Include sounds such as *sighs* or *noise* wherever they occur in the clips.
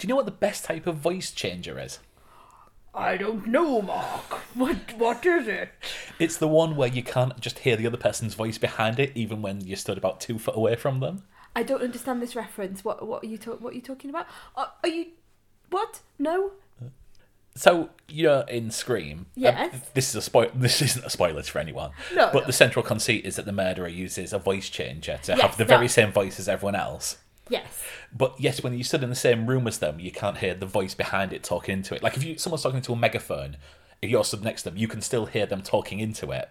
Do you know what the best type of voice changer is? I don't know, Mark. What what is it? It's the one where you can't just hear the other person's voice behind it, even when you're stood about two foot away from them. I don't understand this reference. What what are you talk, what are you talking about? Are, are you what? No. So you know, in Scream, um, Yes. this is a spoil. *laughs* This isn't a spoiler for anyone. No, but no. the central conceit is that the murderer uses a voice changer to Yes, have the that- very same voice as everyone else. Yes. But yes, when you stood in the same room as them, you can't hear the voice behind it talking into it. Like if you someone's talking to a megaphone, if you're stood next to them, you can still hear them talking into it.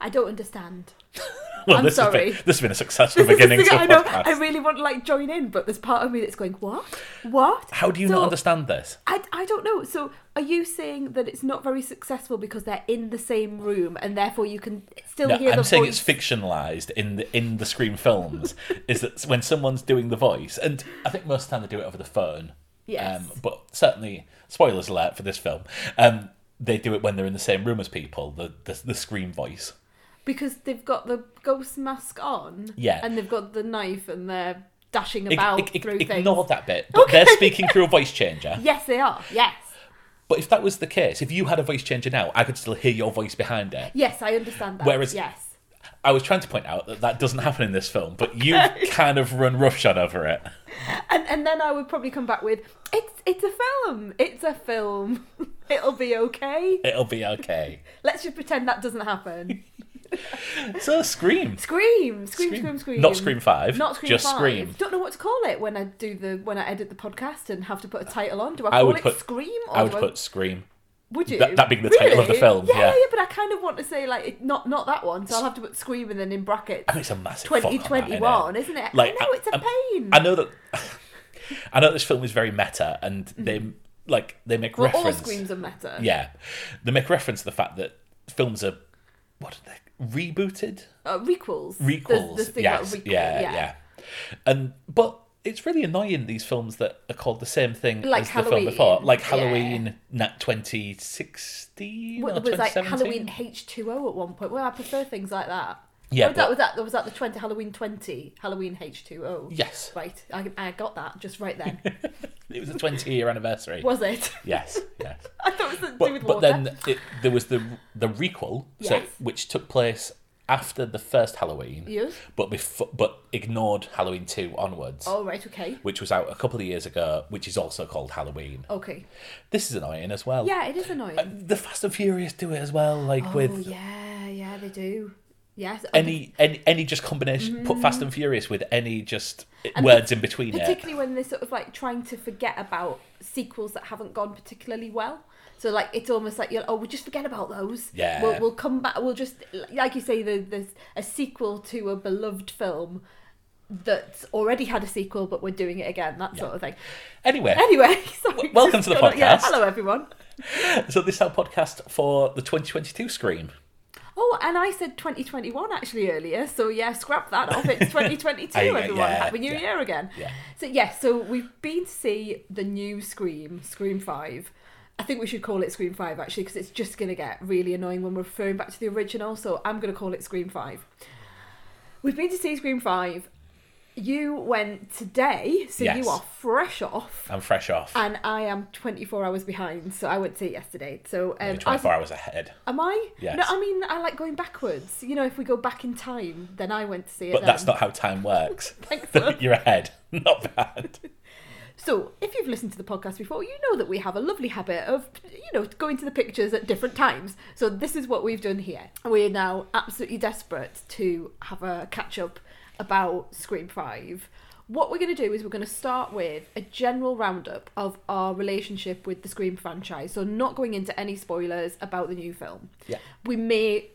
I don't understand. *laughs* Well, I'm this sorry. Has been, this has been a successful This beginning to thing, a I know. podcast. I really want to like join in, but there's part of me that's going, what? What? How do you So- not understand this? I, I don't know. So are you saying that it's not very successful because they're in the same room and therefore you can still No, hear I'm saying voice? it's fictionalized in the in the Scream films. *laughs* is that when someone's doing the voice, and I think most of the time they do it over the phone. Yes. Um, but certainly, spoilers alert for this film. Um, they do it when they're in the same room as people. The the, the Scream voice. Because they've got the ghost mask on. Yeah. And they've got the knife and they're dashing about ig- ig- through things. ignore that bit. But they're speaking through a voice changer. *laughs* Yes, they are. Yes. But if that was the case, if you had a voice changer now, I could still hear your voice behind it. Yes, I understand that. Whereas- yes. I was trying to point out that that doesn't happen in this film, but you've *laughs* kind of run roughshod over it. And and then I would probably come back with it's it's a film. It's a film. *laughs* It'll be okay. It'll be okay. Let's just pretend that doesn't happen. *laughs* So Scream. Scream, scream, scream, scream. Not Scream 5. Not Scream Just 5. Scream. Don't know what to call it when I do the when I edit the podcast and have to put a title on. Do I I would it put- Scream or I would do put Scream. Would you? that- that being the title of the film, Yeah, yeah. yeah, but I kind of want to say like not not that one, so I'll have to put Scream and then in brackets. I mean, it's a massive fuck on that, 2021, innit? isn't it? Like, I know it's a I- pain. I know that. *laughs* I know this film is very meta, and they like they make Mm-hmm. well, all screams are meta. Yeah, they make reference to the fact that films are what are they rebooted, Uh, requels. requels. This thing yes, requel, yeah, yeah. yeah, And but it's really annoying these films that are called the same thing Like as the film before, like. Halloween, Nat twenty sixteen or was like Halloween H2O at one point. Well, I prefer things like that. Yeah, was that was that was that the twenty Halloween twenty Halloween H2O. Yes, Right, I, I got that just right then. *laughs* it was a twenty year anniversary. was it? Yes, *laughs* yes. I thought it was to do but, with but water. then it, there was the the requel, so which took place after the first Halloween, Yes. but before, but ignored Halloween two onwards, Oh right, okay, which was out a couple of years ago, which is also called Halloween. okay. This is annoying as well. Yeah, it is annoying. Uh, The Fast and Furious do it as well, like oh with yeah, yeah, they do. Yes, any any any just combination. Put mm. Fast and Furious with any just. And words in between it. particularly when they're sort of like trying to forget about sequels that haven't gone particularly well. So like it's almost like you're oh we'll just forget about those. Yeah. We'll, we'll come back. We'll just like you say the, there's a sequel to a beloved film that's already had a sequel, but we're doing it again. That sort of thing. Anyway, Anyway, *laughs* sorry, welcome to the gone- Yeah, podcast. hello everyone. *laughs* so this is our podcast for the 2022 Scream. Oh, and I said 2021 actually earlier, so yeah, scrap that off. It's *laughs* 2022, Hey, everyone. yeah, Happy New yeah. Year again. Yeah. So yes, so we've been to see the new Scream, Scream Five. I think we should call it Scream Five actually, because it's just going to get really annoying when we're referring back to the original. So I'm going to call it Scream Five. We've been to see Scream Five. You went today, so Yes. you are fresh off. I'm fresh off. And I am 24 hours behind, so I went to it yesterday. So um, Maybe I 24 hours ahead. Am I? Yes. No, I mean I like going backwards. You know, if we go back in time, then I went to see it. But that's not how time works. *laughs* Thanks, *laughs* love. You're ahead. *laughs* Not bad. So, if you've listened to the podcast before, you know that we have a lovely habit of, you know, going to the pictures at different times. So, this is what we've done here. We are now absolutely desperate to have a catch up about Scream 5. What we're going to do is we're going to start with a general roundup of our relationship with the Scream franchise. So, not going into any spoilers about the new film. Yeah. We may,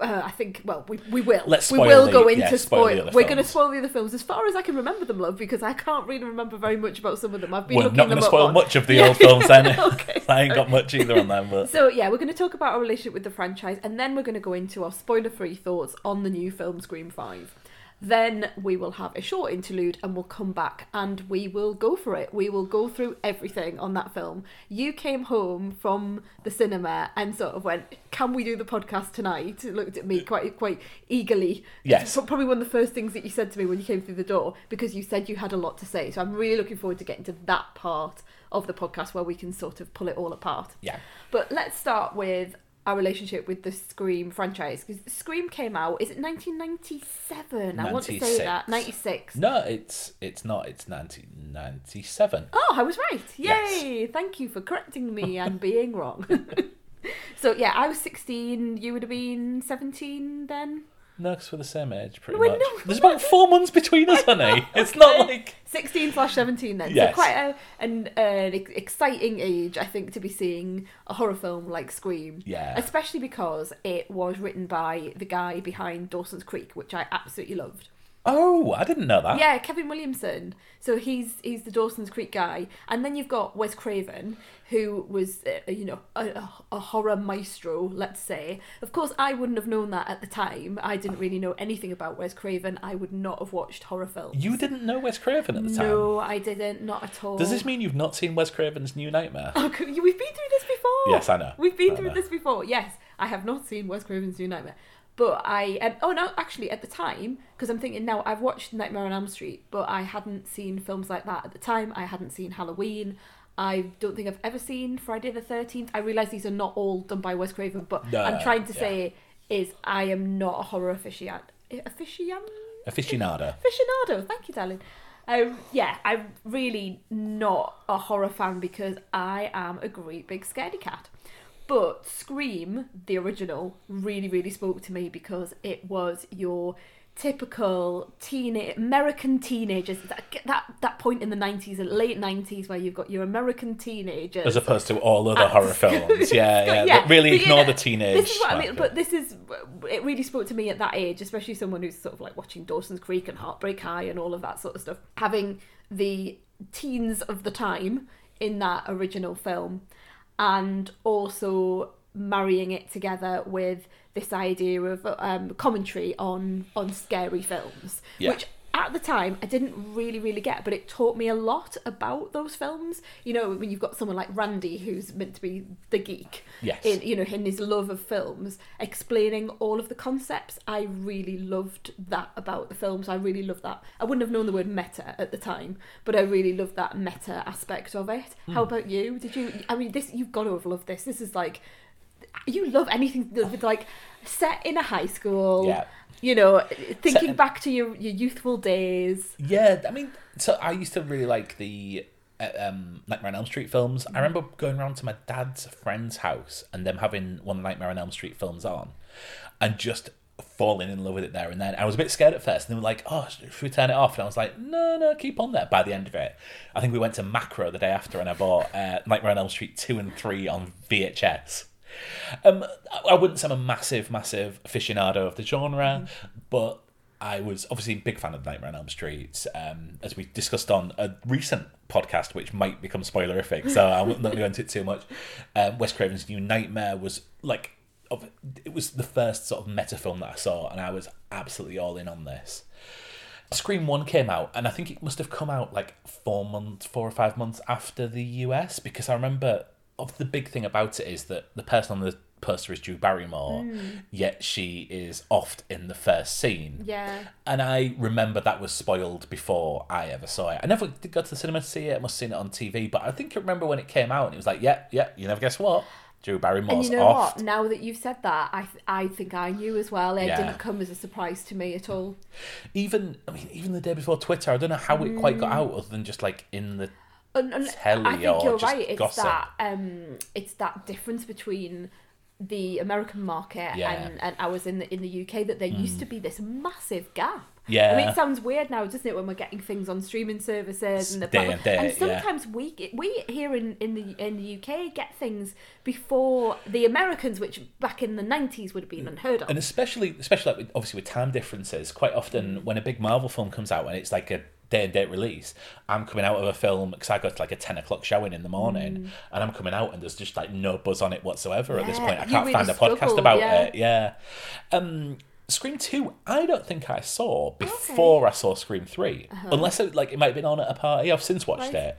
uh, I think, well, we, we will. Let's we will the- go yeah, into spoil the spoil. We're going to spoil the other films as far as I can remember them, love, because I can't really remember very much about some of them. I've been We're looking not them going to spoil on- much of the *laughs* Yeah. old films then. *laughs* Okay, *laughs* I ain't got much either on them, but So yeah, we're going to talk about our relationship with the franchise, and then we're going to go into our spoiler-free thoughts on the new film Scream Five. Then we will have a short interlude and we'll come back and we will go for it. We will go through everything on that film. You came home from the cinema and sort of went, "Can we do the podcast tonight?" Looked at me quite quite eagerly. Yes. Probably one of the first things that you said to me when you came through the door because you said you had a lot to say. So I'm really looking forward to getting to that part of the podcast where we can sort of pull it all apart. Yeah. But let's start with our relationship with the Scream franchise because Scream came out. Is it 1997? I want to say that 96. 96. No, it's it's not. It's 1997. Oh, I was right. Yes. Yay! Thank you for correcting me and *laughs* being wrong. *laughs* so yeah, I was 16. You would have been 17 then. No, because we're the same age, pretty No, much. no, There's about four months between us, honey. *laughs* It's not like 16 slash 17 then. Yes. So quite a, an, an exciting age, I think, to be seeing a horror film like Scream. Yeah. Especially because it was written by the guy behind Dawson's Creek, which I absolutely loved. Oh, I didn't know that. Yeah, Kevin Williamson. So he's he's the Dawson's Creek guy, and then you've got Wes Craven, who was uh, you know a, a, horror maestro, let's say. Of course, I wouldn't have known that at the time. I didn't really know anything about Wes Craven. I would not have watched horror films. You didn't know Wes Craven at the time. No, I didn't. Not at all. Does this mean you've not seen Wes Craven's New Nightmare? Oh, we've been through this before. Yes, I know. We've been I through know. this before. Yes, I have not seen Wes Craven's New Nightmare, but I um, oh no, actually at the time because I'm thinking now I've watched Nightmare on Elm Street, but I hadn't seen films like that at the time. I hadn't seen Halloween. I don't think I've ever seen Friday the Thirteenth. I realise these are not all done by Wes Craven, but No, I'm trying to yeah. say is I am not a horror aficionado. Aficionado. Aficionado. aficionado. Thank you, darling. Um, yeah, I'm really not a horror fan because I am a great big scaredy cat. But Scream, the original, really, really spoke to me because it was your typical teen American teenagers. That, that that point in the nineties, and late nineties, where you've got your American teenagers. As opposed to all other horror films. *laughs* Yeah, yeah. Yeah, really but, ignore the teenage. This is what I mean, but this is it. Really spoke to me at that age, especially someone who's sort of like watching Dawson's Creek and Heartbreak High and all of that sort of stuff. Having the teens of the time in that original film, and also marrying it together with this idea of um, commentary on on scary films, Yeah. which at the time I didn't really really get, but it taught me a lot about those films. You know, when you've got someone like Randy who's meant to be the geek, Yes. in you know in his love of films, explaining all of the concepts. I really loved that about the films. I really loved that. I wouldn't have known the word meta at the time, but I really loved that meta aspect of it. Hmm. How about you? Did you? I mean, this you've got to have loved this. This is like you love anything with like set in a high school. Yeah. You know, thinking in- back to your, your youthful days. Yeah, I mean, so I used to really like the uh, um, Nightmare on Elm Street films. I remember going around to my dad's friend's house and them having one of the Nightmare on Elm Street films on, and just falling in love with it there and then. I was a bit scared at first, and they were like, "Oh, should we turn it off?" And I was like, "No, no, keep on there." By the end of it, I think we went to Makro the day after, and I bought uh, Nightmare on Elm Street two and three on VHS. Um, I- I wouldn't say I'm a massive, massive aficionado of the genre, but I was obviously a big fan of Nightmare on Elm Street, um, as we discussed on a recent podcast, which might become spoilerific, so going to go into it too much. Um, Wes Craven's New Nightmare was like, of, it was the first sort of meta film that I saw, and I was absolutely all in on this. Scream One came out, and I think it must have come out like four months, four or five months after the US, because I remember of the big thing about it is that the person on the poster is Drew Barrymore, hmm. yet she is oft in the first scene. Yeah. And I remember that was spoiled before I ever saw it. I never did go to the cinema to see it. I must have seen it on TV, but I think I remember when it came out, and it was like, yeah, yeah. You never guess what? Drew Barrymore's And you know off. what? Now that you've said that, I th- I think I knew as well. It Yeah. didn't come as a surprise to me at all. Even I mean, even the day before Twitter, I don't know how it quite got hmm. out, other than just like in the Telly I think or you're just right. It's gossip. that um, it's that difference between the American market Yeah. and, and ours in the in the UK that there used to be this massive gap. Yeah. I mean, it sounds weird now, doesn't it, when we're getting things on streaming services and the Day and date, and yeah. sometimes we we here in, in the in the UK get things before the Americans, which back in the nineties would have been unheard of. and especially especially like with, obviously with time differences quite Mm. often when a big marvel film comes out and it's like a day and date release i'm coming out of a film because i got like a 10 o'clock showing in the morning and i'm coming out and there's just like no buzz on it whatsoever at this Mm. Point i can't really find a podcast about yeah. it yeah um Scream Two, I don't think I saw before I saw Scream 3 unless it, like it might have been on at a party. I've since watched Uh-huh. Right. it,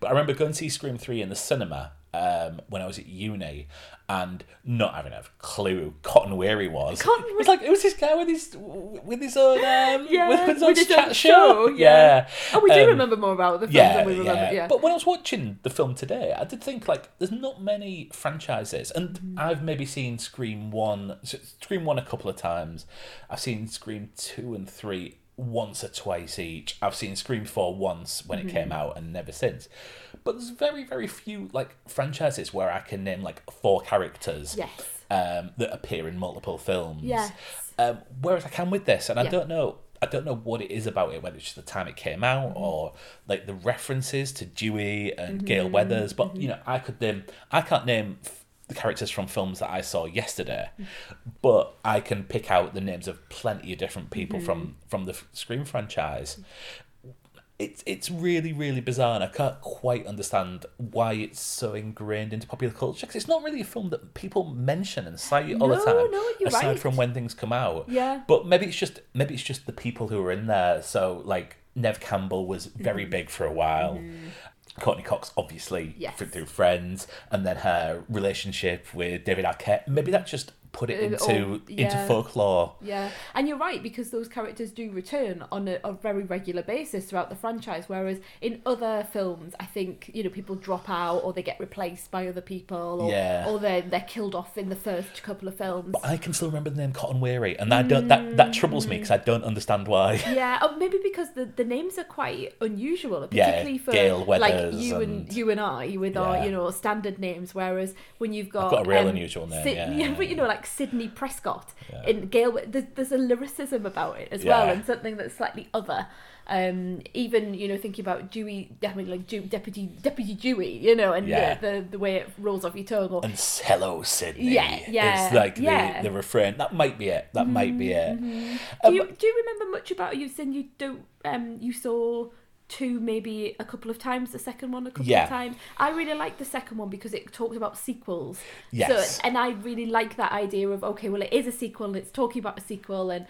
but I remember going to see Scream Three in the cinema um, when I was at uni and not having a clue who Cotton Weary was. Cotton It was like it was this guy with his with his own um, Yeah, with his own with his chat own show. show, yeah. Oh, we do Um, remember more about the film yeah, than we remember. yeah. Yeah. But when I was watching the film today, I did think like there's not many franchises, and Mm-hmm. I've maybe seen Scream one, Scream one a couple of times. I've seen Scream two and three once or twice each. I've seen Scream four once when Mm-hmm. it came out, and never since. But there's very very few like franchises where I can name like four characters yes. um, that appear in multiple films. Yes. Um, whereas I can with this, and I don't know, I don't know what it is about it, whether it's just the time it came out Mm-hmm. or like the references to Dewey and Gail Mm-hmm. Weathers. But you know, I could name, I can't name f- the characters from films that I saw yesterday, but I can pick out the names of plenty of different people from Mm-hmm. from the f- Scream franchise. It's it's really really bizarre, and I can't quite understand why it's so ingrained into popular culture because it's not really a film that people mention and cite all the time. no, you're aside right. from when things come out. Yeah. But maybe it's just maybe it's just the people who are in there. So like Neve Campbell was very Mm-hmm. big for a while. Courteney Cox, obviously, Yes. through, through Friends, and then her relationship with David Arquette. Maybe that just put it Uh, into oh, into folklore. Yeah, and you're right because those characters do return on a, a very regular basis throughout the franchise. Whereas in other films, I think you know people drop out or they get replaced by other people, or Yeah. or they're they're killed off in the first couple of films. But I can still remember the name Cotton Weary, and I don't that that troubles me because I don't understand why. *laughs* yeah, oh, maybe because the, the names are quite unusual, Yeah, particularly for Gail like you and, and- you and I with our you know standard names. Whereas when you've got got a real um, unusual name, yeah. *laughs* but you know like Sidney Prescott Yeah. in Gail. There's, there's a lyricism about it as well, and something that's slightly other. Um, even you know thinking about Dewey, I mean like Dew, Deputy Deputy Dewey, you know, and Yeah. the, the the way it rolls off your tongue. Or, And hello, Sidney. Yeah, yeah, It's like yeah. Mm-hmm, the, the refrain. That might be it. That might be it. do Um, you do you remember much about you? Saying you don't um you saw two maybe a couple of times the second one a couple Yeah. of times i really like the second one because it talks about sequels Yes. so and i really like that idea of okay well it is a sequel and it's talking about a sequel and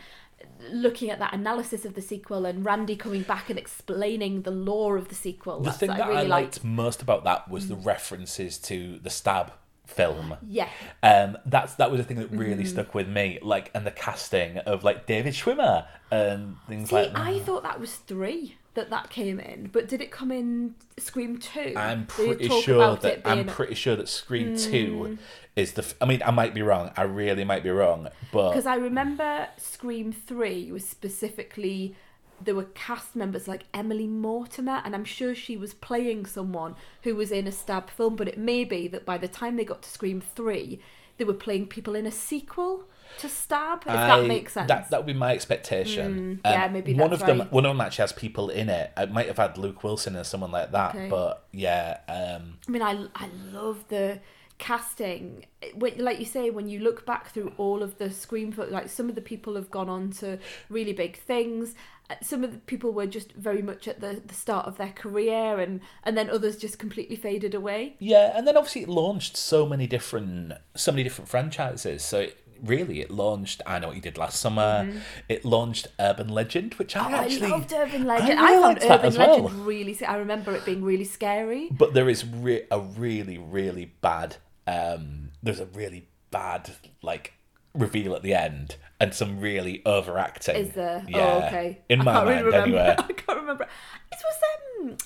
looking at that analysis of the sequel and randy coming back and explaining the lore of the sequel The That's thing that i really I liked liked most about that was the references to the stab film. yeah Um, that's that was the thing that really Mm. stuck with me. Like, and the casting of like David Schwimmer and things See, like that. I thought that was three that that came in, but did it come in Scream two? I'm pretty sure that. I'm pretty sure that Scream hmm. Two is the. F- I mean, I might be wrong. I really might be wrong, but Because I remember Scream 3 was specifically, there were cast members like Emily Mortimer, and I'm sure she was playing someone who was in a stab film, but it may be that by the time they got to Scream 3, they were playing people in a sequel to Stab, if I- that makes sense. That that would be my expectation. Mm, yeah, maybe one of them. right. One of them actually has people in it. I might have had Luke Wilson or someone like that, Okay. but yeah. Um, I mean, I, I love the casting. Like you say, when you look back through all of the Scream, fo- like some of the people have gone on to really big things. Uh, Some of the people were just very much at the, the start of their career, and, and then others just completely faded away. Yeah, and then obviously it launched so many different so many different franchises. So it, really, it launched I know what you did last summer. It launched Urban Legend, which I Mm-hmm. Oh, actually I loved Urban Legend. I I, found Urban as well. Legend really. I remember it being really scary. But there is re- a really really bad um there's a really bad like reveal at the end and some really overacting. Is there? Yeah. Oh, okay. In I my mind remember. anyway. *laughs* I can't remember. It was um,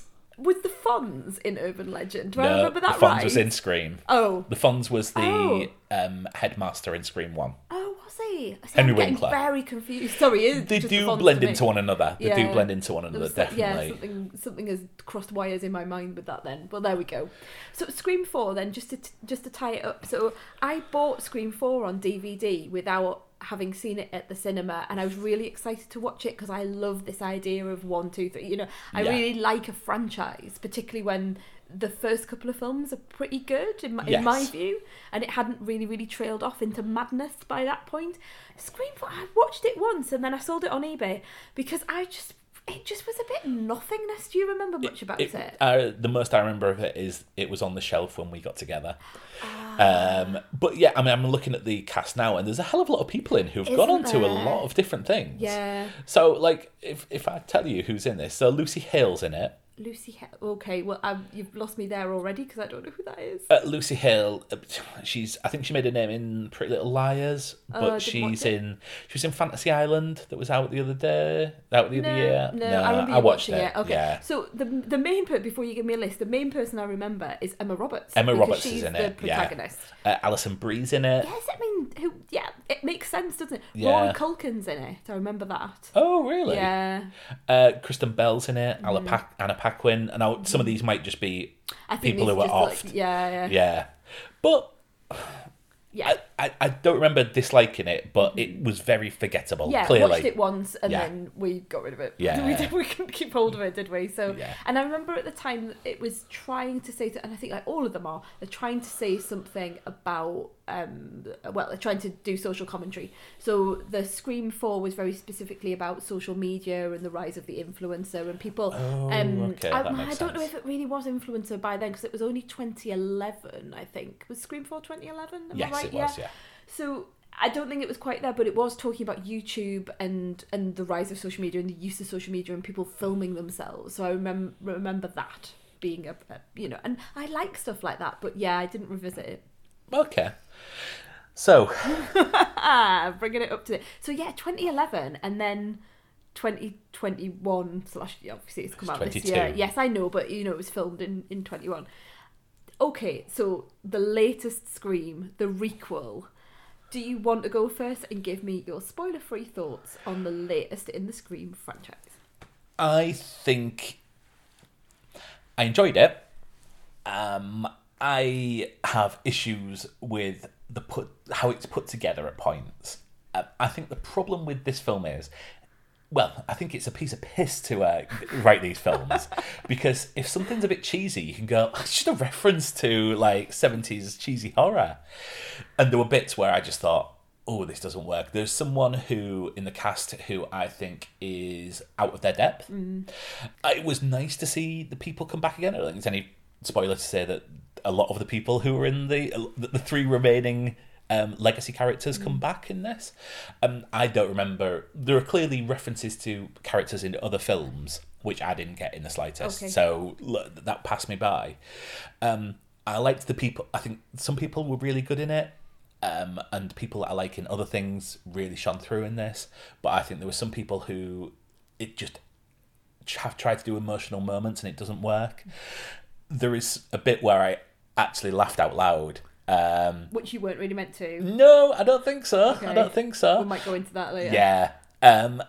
was the Fonz in Urban Legend? Do I remember that the Fonz right? was in Scream. Oh, The Fonz was the Oh. um, headmaster in Scream One. Oh, was he? See, Henry I'm getting Winkler. very confused. Sorry, They just the do blend to into one another. They do blend into one another, was so- Yeah, something something has crossed wires in my mind with that. Then, well, there we go. So, Scream Four. Then, just to just to tie it up. So, I bought Scream Four on DVD without having seen it at the cinema, and I was really excited to watch it because I love this idea of one, two, three. You know, I Yeah. really like a franchise, particularly when the first couple of films are pretty good in my, in my view, and it hadn't really, really trailed off into madness by that point. Scream 4, I watched it once and then I sold it on eBay because I just it just was a bit nothingness. Do you remember much about it? It- uh, the most I remember of it is it was on the shelf when we got together. Ah. Um, but yeah, I mean, I'm looking at the cast now, and there's a hell of a lot of people in who've gone on to a lot of different things. Yeah. So, like, if if I tell you who's in this, so Lucy Hale's in it. Lucy. He- okay, well, um, you've lost me there already because I don't know who that is. Uh, Lucy Hale, uh, she's I think she made a name in Pretty Little Liars, Oh, but she's in she was in Fantasy Island that was out the other day, out the no, other year. no, I remember you watched watching it. Okay, Yeah, so the the main per before you give me a list, the main person I remember is Emma Roberts. Emma Roberts she's is in the it, yeah. protagonist. uh, Alison Brie's in it. Yes, I mean, who? Yeah, it makes sense, doesn't it? Yeah. Rory Culkin's in it. I remember that. Oh, really? Yeah, Uh, Kristen Bell's in it. Mm. Anna, Anna Paquin, and now some of mm-hmm. these might just be People who were off. Like, yeah, yeah, yeah, but yeah. I, I, I don't remember disliking it, but it mm-hmm. was very forgettable. yeah, clearly, watched it once and Yeah. then we got rid of it. *laughs* Yeah. we, did, we couldn't keep hold of it, did we? So, Yeah. and I remember at the time it was trying to say, to, and I think like all of them are, they're trying to say something about, um, well, they're trying to do social commentary. So the Scream Four was very specifically about social media and the rise of the influencer and people. Oh, um, okay, I, that I don't know if it really was influencer by then because it was only 2011, I think. Was Scream Four 2011? Am I yes, right? it was. Yeah. So I don't think it was quite there, but it was talking about YouTube and and the rise of social media and the use of social media and people filming themselves. So I remember remember that being a, a you know, and I like stuff like that. But yeah, I didn't revisit it. Okay. So, *laughs* bringing it up to it. So yeah, 2011, and then 2021 slash obviously it's come out this year. Yes, I know, but you know it was filmed in in 21. Okay, so the latest Scream, the requel. Do you want to go first and give me your spoiler-free thoughts on the latest in the Scream franchise? I think I enjoyed it. Um, I have issues with the put how it's put together at points. Uh, I think the problem with this film is, well, I think it's a piece of piss to uh, write these films *laughs* because if something's a bit cheesy, you can go, it's just a reference to like seventies cheesy horror, and there were bits where I just thought, oh, this doesn't work. There's someone who in the cast who I think is out of their depth. It was nice to see the people come back again. I don't think it's any spoiler to say that a lot of the people who were in the the, the three remaining um, legacy characters come back in this. Um, I don't remember. There are clearly references to characters in other films which I didn't get in the slightest. Okay. So look, that passed me by. Um, I liked the people. I think some people were really good in it. Um, and people that I like in other things really shone through in this. But I think there were some people who it just have tried to do emotional moments and it doesn't work. There is a bit where I actually laughed out loud. Um, Which you weren't really meant to. no, I don't think so. I don't think so. We might go into that later. Yeah. Um,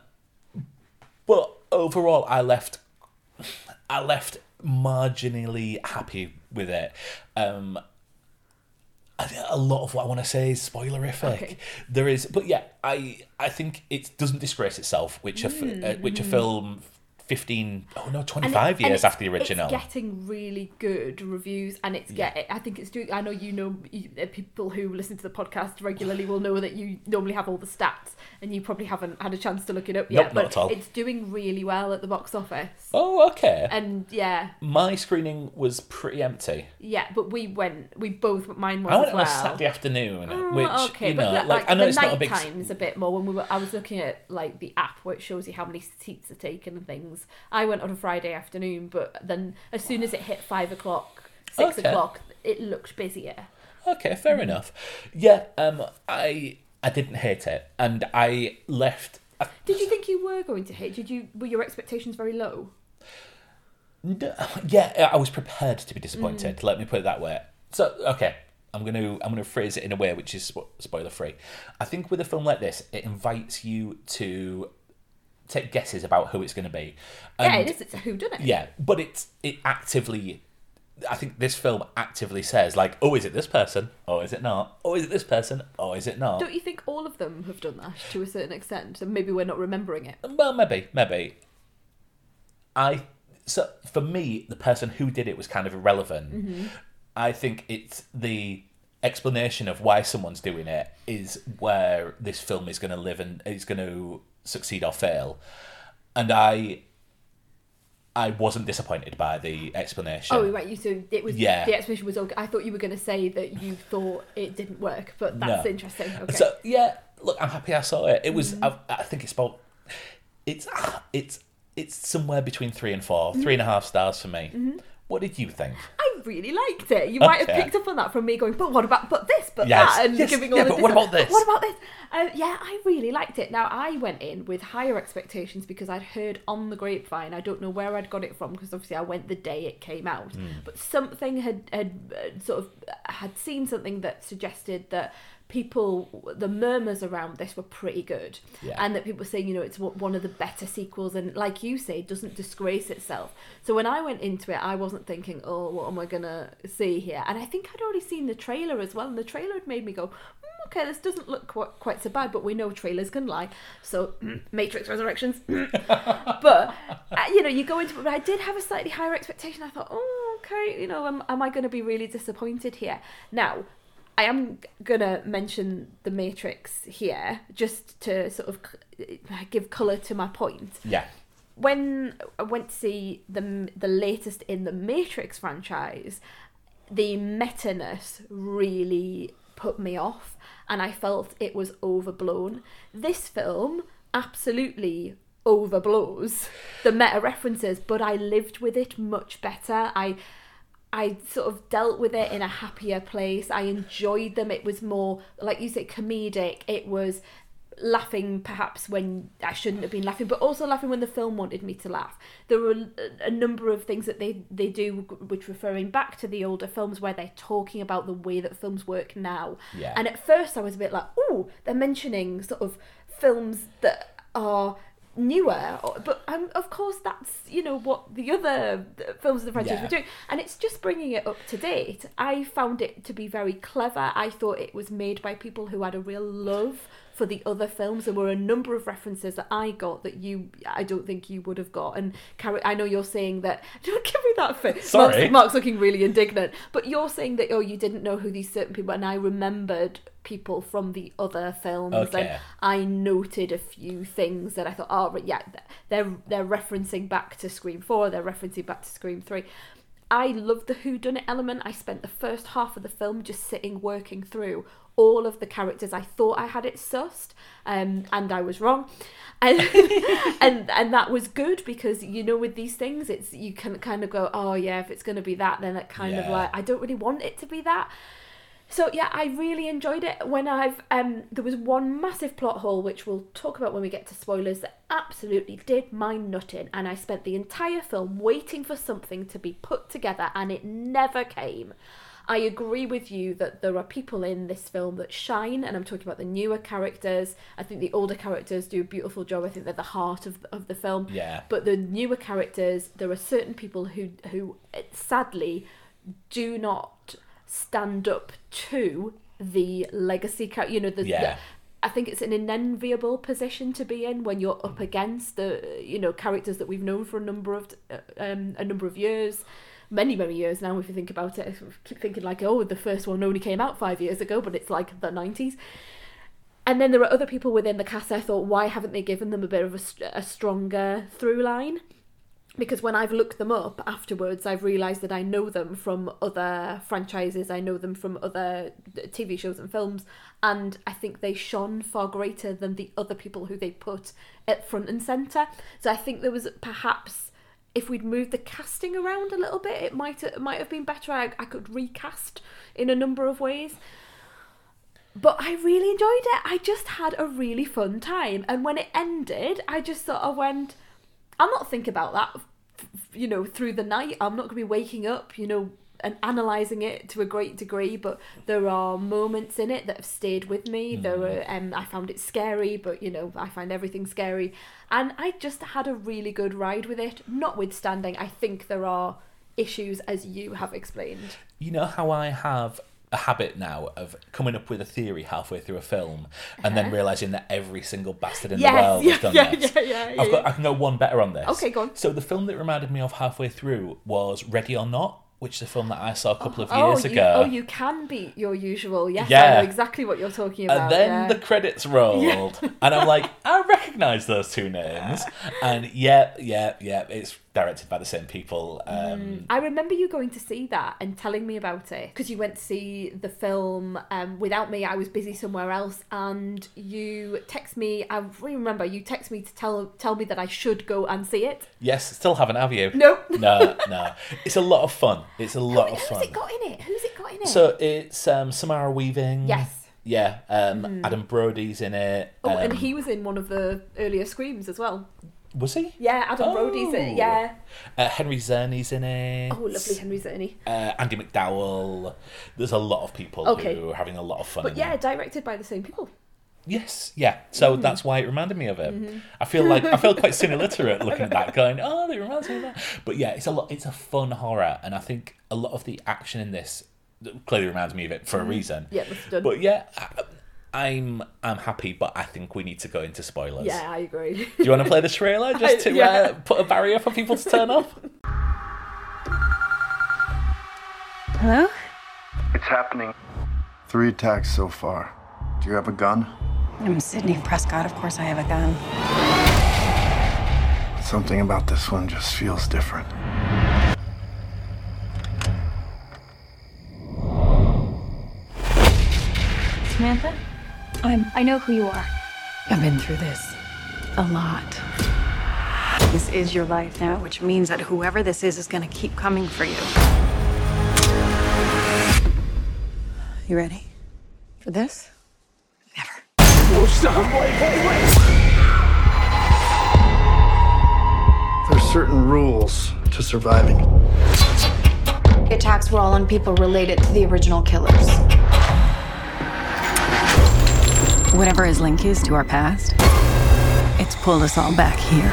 but overall, I left. I left marginally happy with it. Um, a lot of what I want to say is spoilerific. Okay. There is, but yeah, I I think it doesn't disgrace itself, which a uh, which a film. 15 oh no 25 Mm, it- years after the original It's getting really good reviews, and it's get. I think it's doing. I know you know you, uh, people who listen to the podcast regularly will know that you normally have all the stats, and you probably haven't had a chance to look it up Nope, yet. not but at all. it's doing really well at the box office, oh okay and yeah, my screening was pretty empty yeah. But we went. We both. Mine was I went as on a. Saturday afternoon, Oh, which okay, you know, but like, like, I know the it's not a night big. times a bit more when we were. I was looking at like the app where it shows you how many seats are taken and things. I went on a Friday afternoon, but then as soon as it hit five o'clock, six Okay. o'clock, it looked busier. Okay, fair enough. Yeah, um, I I didn't hate it, and I left. I, Did you think you were going to hit? Did you were your expectations very low? no, yeah, I was prepared to be disappointed. Mm. Let me put it that way. So, okay, I'm gonna I'm gonna phrase it in a way which is spoiler free. I think with a film like this, it invites you to take guesses about who it's going to be. yeah, it is. It's a who done it. Yeah, but it's it actively. I think this film actively says like, oh, is it this person? Oh, is it not? Oh, is it this person? Oh, is it not? Don't you think all of them have done that to a certain extent, and maybe we're not remembering it? Well, maybe, maybe. I so for me, the person who did it was kind of irrelevant. Mm-hmm. I think it's the explanation of why someone's doing it is where this film is going to live and is going to succeed or fail. And I I wasn't disappointed by the explanation. Oh right, you so it was Yeah. the explanation was okay. I thought you were going to say that you thought it didn't work, but that's No. interesting. Okay. So yeah, look, I'm happy I saw it. It was. Mm-hmm. I, I think it's about. It's it's it's somewhere between three and Mm-hmm. 4 three and a half stars for me. What did you think? I really liked it. You might have picked up on that from me going, but what about but this, but Yes, that, and yes, giving all yeah, the but what about this? What about this? Uh, yeah, I really liked it. Now I went in with higher expectations because I'd heard on the grapevine. I don't know where I'd got it from because obviously I went the day it came out, Hmm. but something had had uh, sort of had seen something that suggested that people the murmurs around this were pretty good. Yeah. and that people were saying you know it's one of the better sequels. And like you say it doesn't disgrace itself. So when i went into it i wasn't thinking oh what am i gonna see here? And i think i'd already seen the trailer as well. And the trailer had made me go "Hmm, okay this doesn't look quite, quite so bad but we know trailers can lie. So *clears throat* matrix resurrections. *laughs* But uh, you know you go into it but i did have a slightly higher expectation. I thought oh okay you know am, am i going to be really disappointed here? Now I am gonna mention the Matrix here just to sort of give colour to my point. Yeah, When I went to see the the latest in the Matrix franchise, the meta-ness really put me off, and I felt it was overblown. This film absolutely overblows the meta references, but I lived with it much better. I I sort of dealt with it in a happier place. I enjoyed them. It was more, like you said, comedic. It was laughing perhaps when I shouldn't have been laughing, but also laughing when the film wanted me to laugh. There were a, a number of things that they they do, which referring back to the older films where they're talking about the way that films work now. Yeah. And at first I was a bit like, oh, they're mentioning sort of films that are newer but um, of course that's you know what the other films of the franchise Yeah. were doing. And it's just bringing it up to date. I found it to be very clever. I thought it was made by people who had a real love for the other films there were a number of references that i got that you i don't think you would have got and Carrie, i know you're saying that *laughs* don't give me that face Sorry. Mark's, Mark's looking really indignant but you're saying that oh you didn't know who these certain people and i remembered people from the other films Okay. and I noted a few things that I thought, oh, yeah, they're they're referencing back to Scream Four, they're referencing back to Scream Three. I loved the Who Done It element. I spent the first half of the film just sitting working through all of the characters. I thought I had it sussed, um, and I was wrong, *laughs* and and and that was good because you know with these things, it's you can kind of go, oh yeah, if it's going to be that, then it kind of like I don't really want it to be that. So yeah, I really enjoyed it. When I've um, there was one massive plot hole which we'll talk about when we get to spoilers that absolutely did my nutting, and I spent the entire film waiting for something to be put together, and it never came. I agree with you that there are people in this film that shine, and I'm talking about the newer characters. I think the older characters do a beautiful job. I think they're the heart of of the film. Yeah. But the newer characters, there are certain people who who sadly do not stand up to the legacy you know the, Yeah. the I think it's an enviable position to be in when you're up against the you know characters that we've known for a number of uh, um, a number of years many many years now if you think about it keep thinking like oh the first one only came out 5 years ago but it's like the 90s and then there are other people within the cast I thought why haven't they given them a bit of a, a stronger through line because when I've looked them up afterwards, I've realised that I know them from other franchises, I know them from other TV shows and films, and I think they shone far greater than the other people who they put at front and centre. So I think there was perhaps. If we'd moved the casting around a little bit, it might it might have been better. I, I could recast in a number of ways but I really enjoyed it. I just had a really fun time. And when it ended, I just sort of went, I'll not think about that, you know, through the night. I'm not going to be waking up, you know, and analysing it to a great degree. But there are moments in it that have stayed with me. There were, um, I found it scary, but, you know, I find everything scary. And I just had a really good ride with it, notwithstanding, I think there are issues as you have explained. You know how I have a habit now of coming up with a theory halfway through a film and then realizing that every single bastard in Yes, the world yeah, has *laughs* done yeah, this. yeah, yeah, I've yeah, got, I can go one better on this. Okay, go on. So the film that reminded me of halfway through was Ready or Not, which is a film that I saw a couple of Oh, years you, ago. oh, you can beat your usual. Yes, I Yeah. know exactly what you're talking about. and then yeah. the credits rolled, and I'm like, I recognise those two names, *laughs* and yeah, yeah, yeah, it's directed by the same people. Um, I remember you going to see that and telling me about it because you went to see the film um, without me. I was busy somewhere else, and you text me. I really remember you text me to tell tell me that I should go and see it. Yes, still haven't, have you? No. *laughs* No, no. It's a lot of fun. It's a lot of fun. Who's it got in it? Who's it got in it? So it's um, Samara Weaving. Yes. Mm. Yeah. Um, Adam Brody's in it. oh, and um, he was in one of the earlier screams as well. Was he? Yeah, Adam Brody's in Oh. it. Yeah. Uh, Henry Czerny's in it. Oh, lovely Henry Czerny. Uh, Andie MacDowell. There's a lot of people Okay. who are having a lot of fun. But yeah, it. directed by the same people. Yes, yeah. So Mm-hmm. that's why it reminded me of it. I feel like I feel quite semi-literate looking at that, *laughs* going, "Oh, it reminds me of that." But yeah, it's a lot. It's a fun horror, and I think a lot of the action in this clearly reminds me of it for a reason. Mm-hmm. Yeah, done. But yeah, I'm I'm happy, but I think we need to go into spoilers. Yeah, I agree. Do you want to play the trailer *laughs* just to Yeah. uh, put a barrier for people to turn off? Hello? It's happening. Three attacks so far. Do you have a gun? I'm Sidney Prescott. Of course, I have a gun. Something about this one just feels different. Samantha? I'm. I know who you are. I've been through this a lot. This is your life now, which means that whoever this is is gonna keep coming for you. You ready for this? Never. There's certain rules to surviving. The attacks were all on people related to the original killers. Whatever his link is to our past, it's pulled us all back here.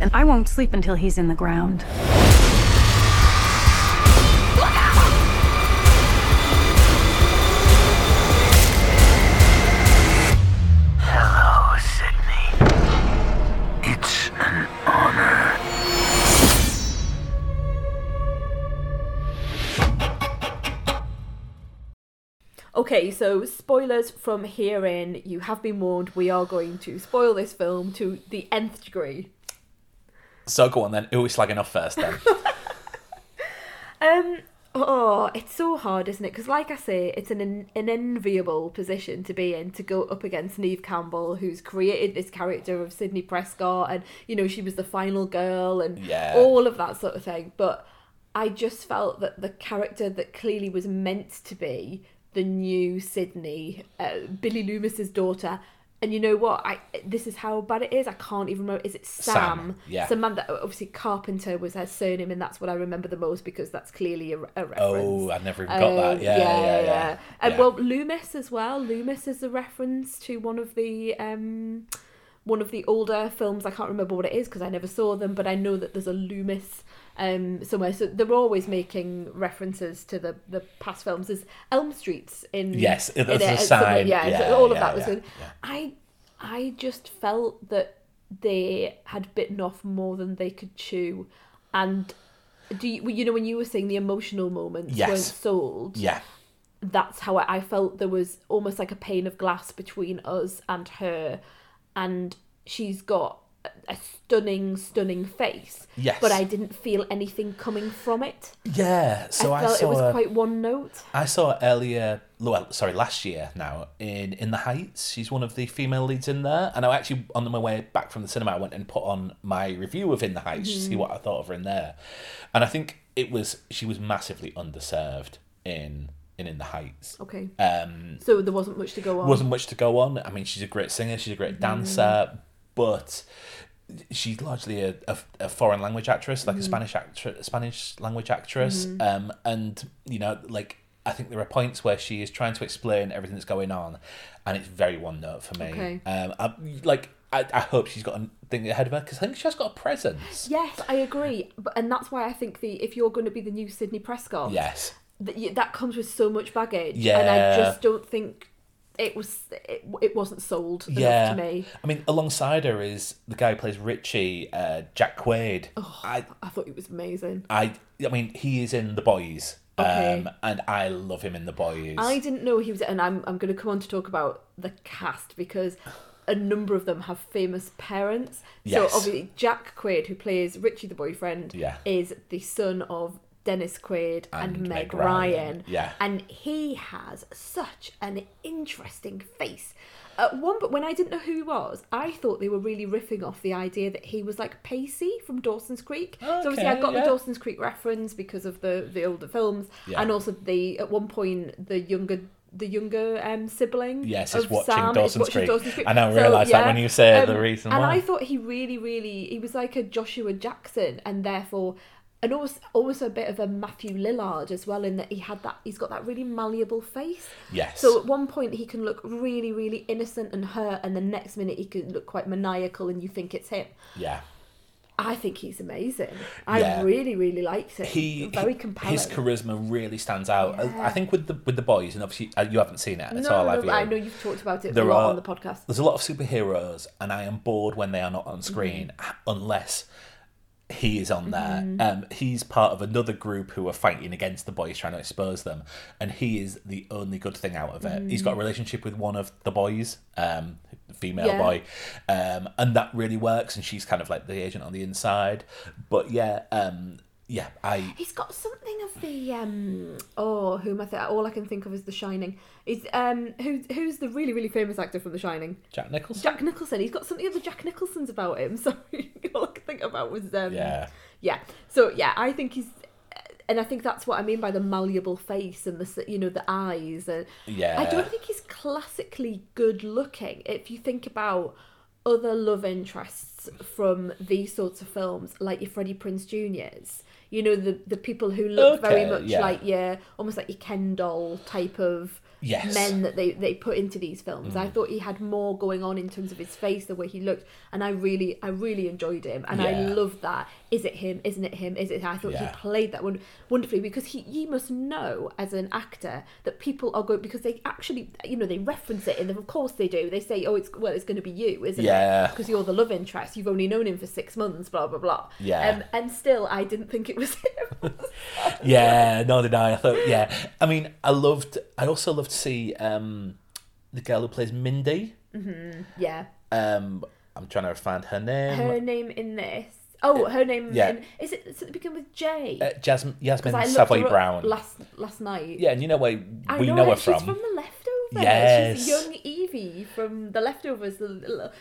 And I won't sleep until he's in the ground. Okay, so spoilers from here in. You have been warned. We are going to spoil this film to the nth degree. So go on then. Who are we slagging off first then? *laughs* Um. Oh, it's so hard, isn't it? Because, like I say, it's an an enviable position to be in to go up against Neve Campbell, who's created this character of Sidney Prescott, and you know she was the final girl, and Yeah. all of that sort of thing. But I just felt that the character that clearly was meant to be the new Sidney, uh, Billy Loomis's daughter. And you know what? I this is how bad it is. I can't even remember. Is it Sam? Sam, yeah. Samantha. Obviously, Carpenter was her surname, and that's what I remember the most because that's clearly a, a reference. oh, I never even got that. Um, Yeah, yeah, yeah. And Yeah. well, Loomis as well. Loomis is a reference to one of the um, one of the older films. I can't remember what it is because I never saw them, but I know that there's a Loomis um somewhere. So they're always making references to the the past films. There's Elm Street's in Yes, in there's it a and sign. Yeah, Yeah, so all of yeah, that was good. I I just felt that they had bitten off more than they could chew, and. Do you, you know when you were saying the emotional moments Yes. weren't sold? Yeah. that's how I felt there was almost like a pane of glass between us and her and she's got a, stunning stunning face Yes. but I didn't feel anything coming from it Yeah. So I I, saw it was her- quite one note I saw earlier, well, sorry, last year now in In the Heights. She's one of the female leads in there, and I actually on my way back from the cinema, I went and put on my review of In the Heights to Mm-hmm. see what I thought of her in there, and I think it was she was massively underserved in in In the Heights. okay Um, so there wasn't much to go on wasn't much to go on. I mean, she's a great singer, she's a great dancer, but she's largely a, a, a foreign language actress, like a Spanish actress, Spanish language actress. Um, and you know, like I think there are points where she is trying to explain everything that's going on, and it's very one note for me. Okay. Um, I, like I, I hope she's got a thing ahead of her because I think she has got a presence. yes I agree but and that's why I think the if you're going to be the new Sidney Prescott Yes. That, that comes with so much baggage and I just don't think it was it, it wasn't sold Yeah, enough to me I mean, alongside her is the guy who plays Richie, uh, Jack Quaid. Oh. I, I thought it was amazing I, I mean, he is in The Boys, Okay. um, and I love him in The Boys. I didn't know he was, and I'm I'm going to come on to talk about the cast because a number of them have famous parents. Yes. So obviously Jack Quaid, who plays Richie the boyfriend, Yeah. is the son of Dennis Quaid and, And Meg, Meg Ryan. Ryan, yeah. And he has such an interesting face. At one but when I didn't know who he was, I thought they were really riffing off the idea that he was like Pacey from Dawson's Creek. so obviously I got yeah. the Dawson's Creek reference because of the the older films, Yeah. and also the at one point the younger the younger um, sibling Yes, is watching Sam Dawson's watching Creek. Dawson's Creek. I now realise that when you say the reason And why. I thought he really, really he was like a Joshua Jackson, and therefore. And almost, almost a bit of a Matthew Lillard as well, in that he had that he's got that really malleable face. Yes. So at one point he can look really, really innocent and hurt, and the next minute he can look quite maniacal, and you think it's him. yeah. I think he's amazing. I Yeah. really, really liked it. He very compelling. His charisma really stands out. I- I think with the with the boys, and obviously uh, you haven't seen it. It's no, all no, I've but I know you've talked about it There a lot are- on the podcast. There's a lot of superheroes, and I am bored when they are not on screen Mm-hmm. unless he is on there. Mm-hmm. Um, he's part of another group who are fighting against the boys, trying to expose them, and he is the only good thing out of it. He's got a relationship with one of the boys, um, female Yeah. boy, um, and that really works. And she's kind of like the agent on the inside. But yeah, um, yeah, I He's got something of the um oh who am I th- all I can think of is The Shining. Is um who who's the really really famous actor from The Shining? Jack Nicholson. Jack Nicholson. He's got something of the Jack Nicholsons about him. *laughs* Sorry, all I could think about was um Yeah. yeah. So yeah, I think he's. And I think that's what I mean by the malleable face and the you know the eyes and Yeah. I don't think he's classically good looking. If you think about other love interests from these sorts of films, like your Freddie Prinze Juniors, you know the the people who look very much yeah. like your almost like your Ken doll type of Yes. Mm. men that they they put into these films. I thought he had more going on in terms of his face, the way he looked, and I really I really enjoyed him, and I Yeah. loved that. Is it him? Isn't it him? Is it? I thought Yeah. he played that one wonderfully because he you must know as an actor that people are going because they actually you know they reference it and of course they do. They say oh it's well it's going to be you, isn't Yeah. it? Because you're the love interest. You've only known him for six months. Blah blah blah. Yeah. Um, and still I didn't think it was *laughs* him. *laughs* Yeah, No, did I. I thought, yeah. I mean, I loved. I also loved to see um, the girl who plays Mindy. yeah. Um, I'm trying to find her name. Her name in this. Oh, her name. yeah. In, is it? Does it begin with J? uh, Jasmine, 'Cause Yasmin I looked Savoy Brown. last last night. Yeah, and you know where we know, know, her. her She's from. from The Leftovers. Yes. She's young Evie from The Leftovers.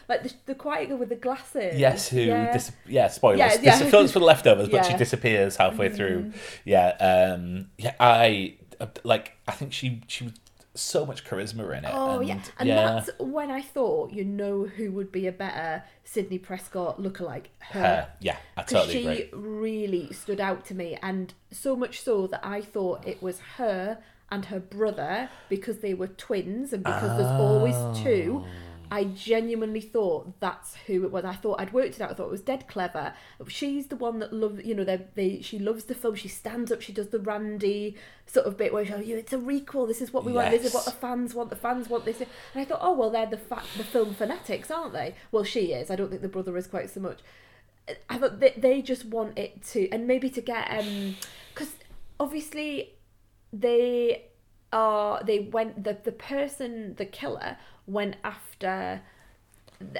Like the, the quiet girl with the glasses. Yes, who? Yeah. Yeah, dis- yeah spoilers. Yeah, This yeah. is films for the leftovers, but she Yeah. Mm-hmm. disappears halfway through. Yeah, um, yeah. I uh, like. I think she she was so much charisma in it. Oh and, yeah, and yeah, that's when I thought you know who would be a better Sidney Prescott lookalike. Her. her. Yeah, I totally she agree. really stood out to me, and so much so that I thought it was her and her brother because they were twins, and because there's always two. Oh. I genuinely thought that's who it was. I thought I'd worked it out. I thought it was dead clever. She's the one that loves, you know, they, they she loves the film. She stands up. She does the Randy sort of bit where she, you, it's a requel. This is what we want. This is what the fans want. The fans want this. And I thought, oh well, they're the fa- the film fanatics, aren't they? Well, she is. I don't think the brother is quite so much. I thought they, they just want it to, and maybe to get, um, because obviously they are, they went, the, the person, the killer, went after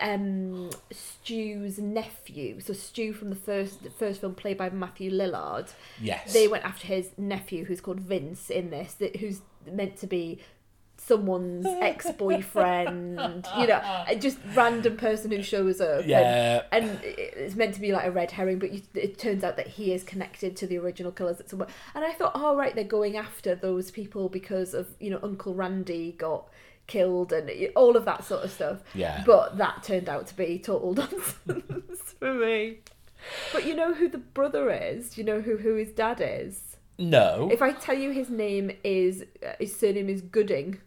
um Stu's nephew. So Stu from the first the first film played by Matthew Lillard. Yes. They went after his nephew who's called Vince in this, that who's meant to be someone's *laughs* ex-boyfriend, you know, just random person who shows up. Yeah. And, and it's meant to be like a red herring, but you, it turns out that he is connected to the original killers at some point. And I thought, oh right, they're going after those people because of you know Uncle Randy got killed and all of that sort of stuff. Yeah. But that turned out to be total *laughs* nonsense for me. But you know who the brother is? You know who who his dad is? No. If I tell you his name is uh, his surname is Gooding.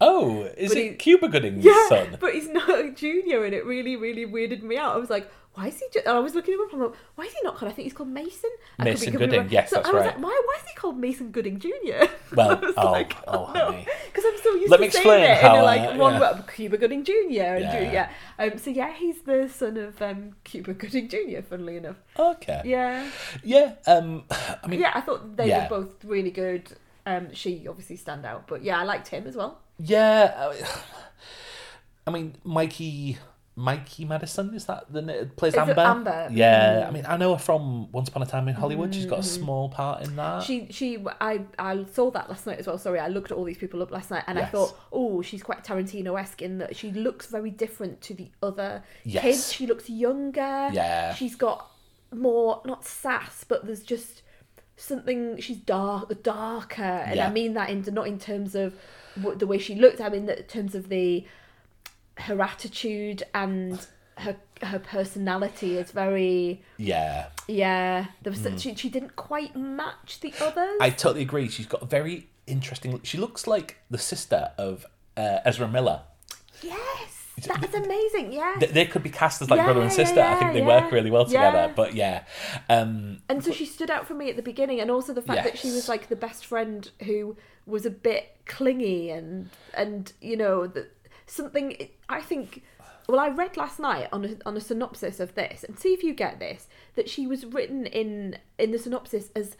oh, is But it he- Cuba Gooding's Yeah, son? but he's not a junior, and it really, really weirded me out. I was like, why is he? Ju-? and I was looking him up. I'm like, why is he not called? I think he's called Mason. I could be Mason completely Gooding, yes, so that's I was right. like, why? Why is he called Mason Gooding Junior? Well, *laughs* I was oh, like, oh, no, honey. because I'm so used Let to me saying explain it how, in like uh, one yeah. word, Cuba Gooding Junior, and Yeah. yeah. yeah. Um, so yeah, he's the son of um, Cuba Gooding Junior. Funnily enough, Okay. yeah, Yeah. Um. I mean. yeah. I thought they Yeah. were both really good. Um, she obviously stand out, but yeah, I liked him as well. Yeah. I mean, Mikey. Mikey Madison is that the plays Is it Amber? Amber? Yeah, mm. I mean, I know her from Once Upon a Time in Hollywood. She's got a mm-hmm. small part in that. She she I I saw that last night as well. Sorry, I looked at all these people up last night and I Yes. thought, oh, she's quite Tarantino esque in that she looks very different to the other Yes. kids. She looks younger. Yeah. She's got more not sass, but there's just something. She's dark, darker, and Yeah. I mean that in not in terms of what, the way she looked. I mean in terms of the her attitude and her her personality is very yeah, yeah. There was she she didn't quite match the others. I totally agree. She's got a very interesting. She looks like the sister of uh, Ezra Miller. Yes, that is amazing. Yeah, They, they could be cast as like Yeah, brother and yeah, sister. I think they yeah. work really well Yeah. together. But yeah, um, and so she stood out for me at the beginning, and also the fact that she was like the best friend who was a bit clingy and and you know that something. I think. Well, I read last night on a, on a synopsis of this, and see if you get this that she was written in in the synopsis as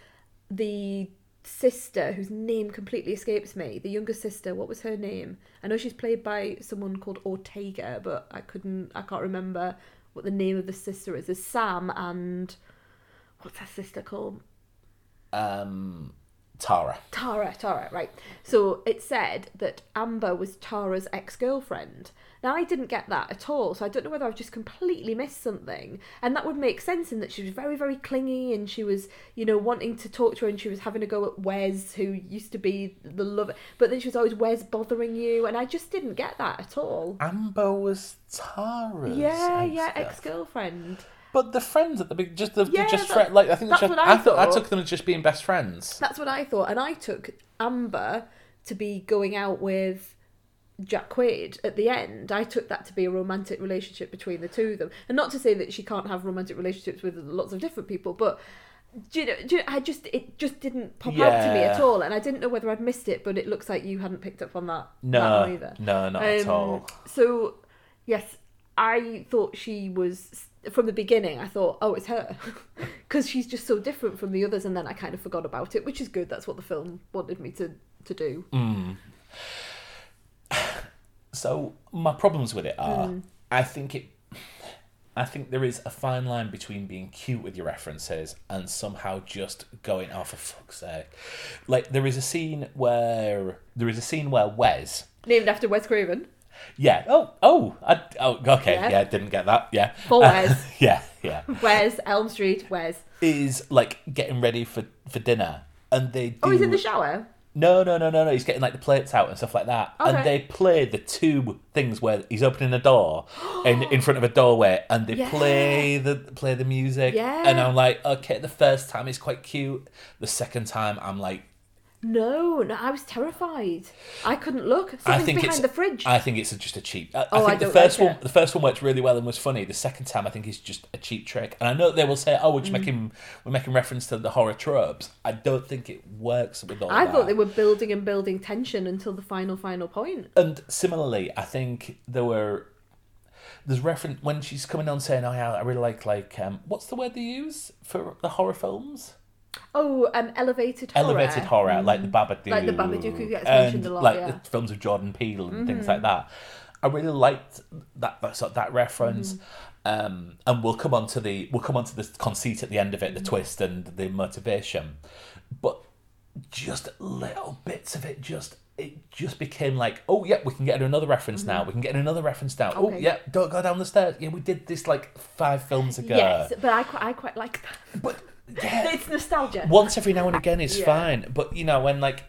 the sister whose name completely escapes me, the younger sister. What was her name? I know she's played by someone called Ortega, but I couldn't. I can't remember what the name of the sister is. There's Sam and what's her sister called? um, Tara. Tara, Tara, right. So it said that Amber was Tara's ex girlfriend. Now, I didn't get that at all, so I don't know whether I've just completely missed something. And that would make sense in that she was very, very clingy and she was, you know, wanting to talk to her and she was having a go at Wes, who used to be the lover. But then she was always, Wes bothering you? And I just didn't get that at all. Amber was Tara's. Yeah, yeah, ex-girlfriend. ex girlfriend. But the friends at the big, just the Yeah, just friend, like I think that's just, what I I thought I took them as just being best friends. That's what I thought. And I took Amber to be going out with Jack Quaid at the end. I took that to be a romantic relationship between the two of them. And not to say that she can't have romantic relationships with lots of different people, but do you know, do you know, I just it just didn't pop out to me at all, and I didn't know whether I'd missed it, but it looks like you hadn't picked up on that. No, that either. no, not at Um, all. So, yes, I thought she was from the beginning. I thought, oh, it's her, *laughs* because she's just so different from the others, and then I kind of forgot about it, which is good. That's what the film wanted me to to do. Mm. So my problems with it are, Hmm. I think it, I think there is a fine line between being cute with your references and somehow just going, oh for fuck's sake, like there is a scene where there is a scene where Wes, Named after Wes Craven. Yeah, oh oh, I, oh okay, Yeah. yeah. didn't get that, yeah, For *laughs* Wes. yeah, yeah, *laughs* Wes Elm Street. Wes. is like getting ready for for dinner, and they do. Oh, he's in the shower. No, no, no, no, no. He's getting like the plates out and stuff like that. Okay. And they play the two things where he's opening a door *gasps* in in front of a doorway, and they Yeah. play the play the music. Yeah. And I'm like, okay, the first time is quite cute. The second time, I'm like, No, no, I was terrified. I couldn't look. I Something's think behind it's the fridge. I think it's just a cheap. I, Oh, I I think the don't first like one, it. the first one worked really well and was funny. The second time, I think is just a cheap trick. And I know they will say, "Oh, we're Mm. making we're making reference to the horror tropes." I don't think it works with all I that. thought they were building and building tension until the final, final point. And similarly, I think there were there's reference when she's coming on saying, "Oh yeah, I really like like um, what's the word they use for the horror films? Oh, um, elevated horror. Elevated horror, like the Babadook, Like the Babadook who gets mentioned a lot, like yeah. Mm-hmm. the films of Jordan Peele and things like that. I really liked that that, sort of- that reference. Mm-hmm. Um, and we'll come on to the we'll come on to the conceit at the end of it, the Mm-hmm. twist and the motivation. But just little bits of it just it just became like, oh yeah, we can get another reference now. We can get another reference now. Oh Mm-hmm. Yeah, don't go down the stairs. Yeah, we did this like five films ago. Yes, but I quite, I quite like that. But yeah, It's nostalgia. once every now and again is Yeah. fine. But you know when like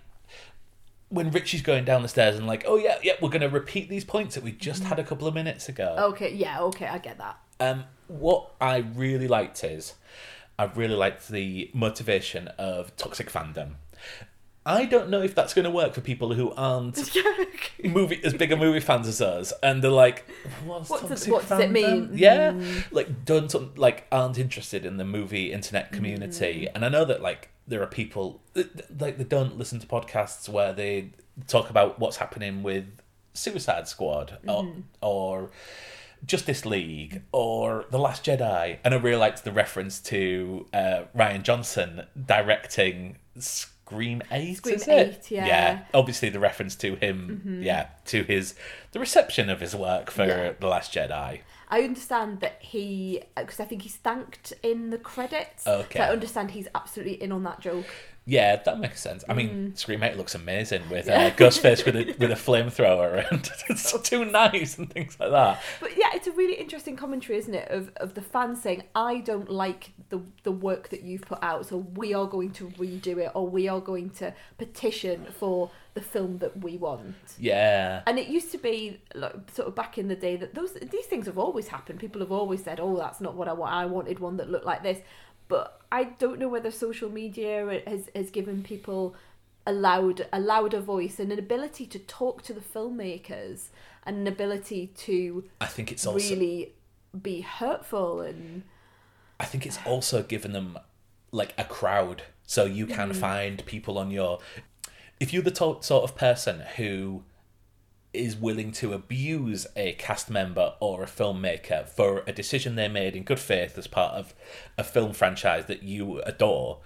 when Richie's going down the stairs and like, oh yeah, yeah, we're going to repeat these points that we just had a couple of minutes ago. Okay, yeah, okay, I get that. Um, what I really liked is, I really liked the motivation of toxic fandom. I don't know if that's going to work for people who aren't *laughs* movie as big a movie fans as us, and they're like, "What's What does- what does it fandom?" mean? Mm. Yeah, like don't like aren't interested in the movie internet community, Mm. and I know that like there are people like they don't listen to podcasts where they talk about what's happening with Suicide Squad or Mm-hmm. or Justice League or The Last Jedi, and I really liked the reference to uh, Rian Johnson directing Scream Eight. Scream? 8, yeah. Mm-hmm. Obviously, the reference to him, yeah, to his the reception of his work for Yeah. the Last Jedi. I understand that he, because I think he's thanked in the credits. So Okay. I understand he's absolutely in on that joke. Yeah, that makes sense. I Mm. mean, Scream Eight looks amazing with uh, Ghostface with a *laughs* with a flamethrower and *laughs* it's too nice and things like that. But yeah, it's a really interesting commentary, isn't it, of, of the fans saying, I don't like the the work that you've put out, so we are going to redo it or we are going to petition for the film that we want. Yeah, And it used to be like, sort of back in the day that those these things have always happened. People have always said, "Oh, that's not what I want. I wanted one that looked like this." But I don't know whether social media has has given people a loud a louder voice and an ability to talk to the filmmakers and an ability to I think it's also really be hurtful and I think it's also given them like a crowd, so you can Mm. find people on your. If you're the to- sort of person who is willing to abuse a cast member or a filmmaker for a decision they made in good faith as part of a film franchise that you adore,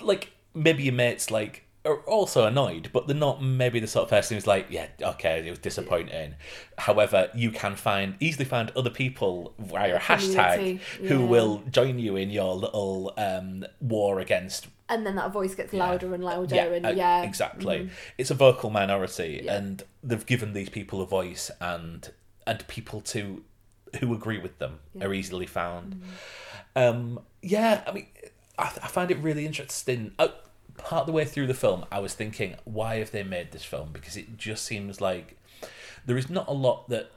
like maybe your mates like are also annoyed, but they're not maybe the sort of person who's like, yeah, okay, it was disappointing. However, you can find easily find other people via a hashtag Community, who will join you in your little um, war against and then that voice gets louder and louder yeah, and uh, yeah exactly. It's a vocal minority, Yeah. and they've given these people a voice, and and people to who agree with them are easily found. Um, yeah, I mean, I, I find it really interesting. Uh, part of the way through the film, I was thinking, why have they made this film? Because it just seems like there is not a lot that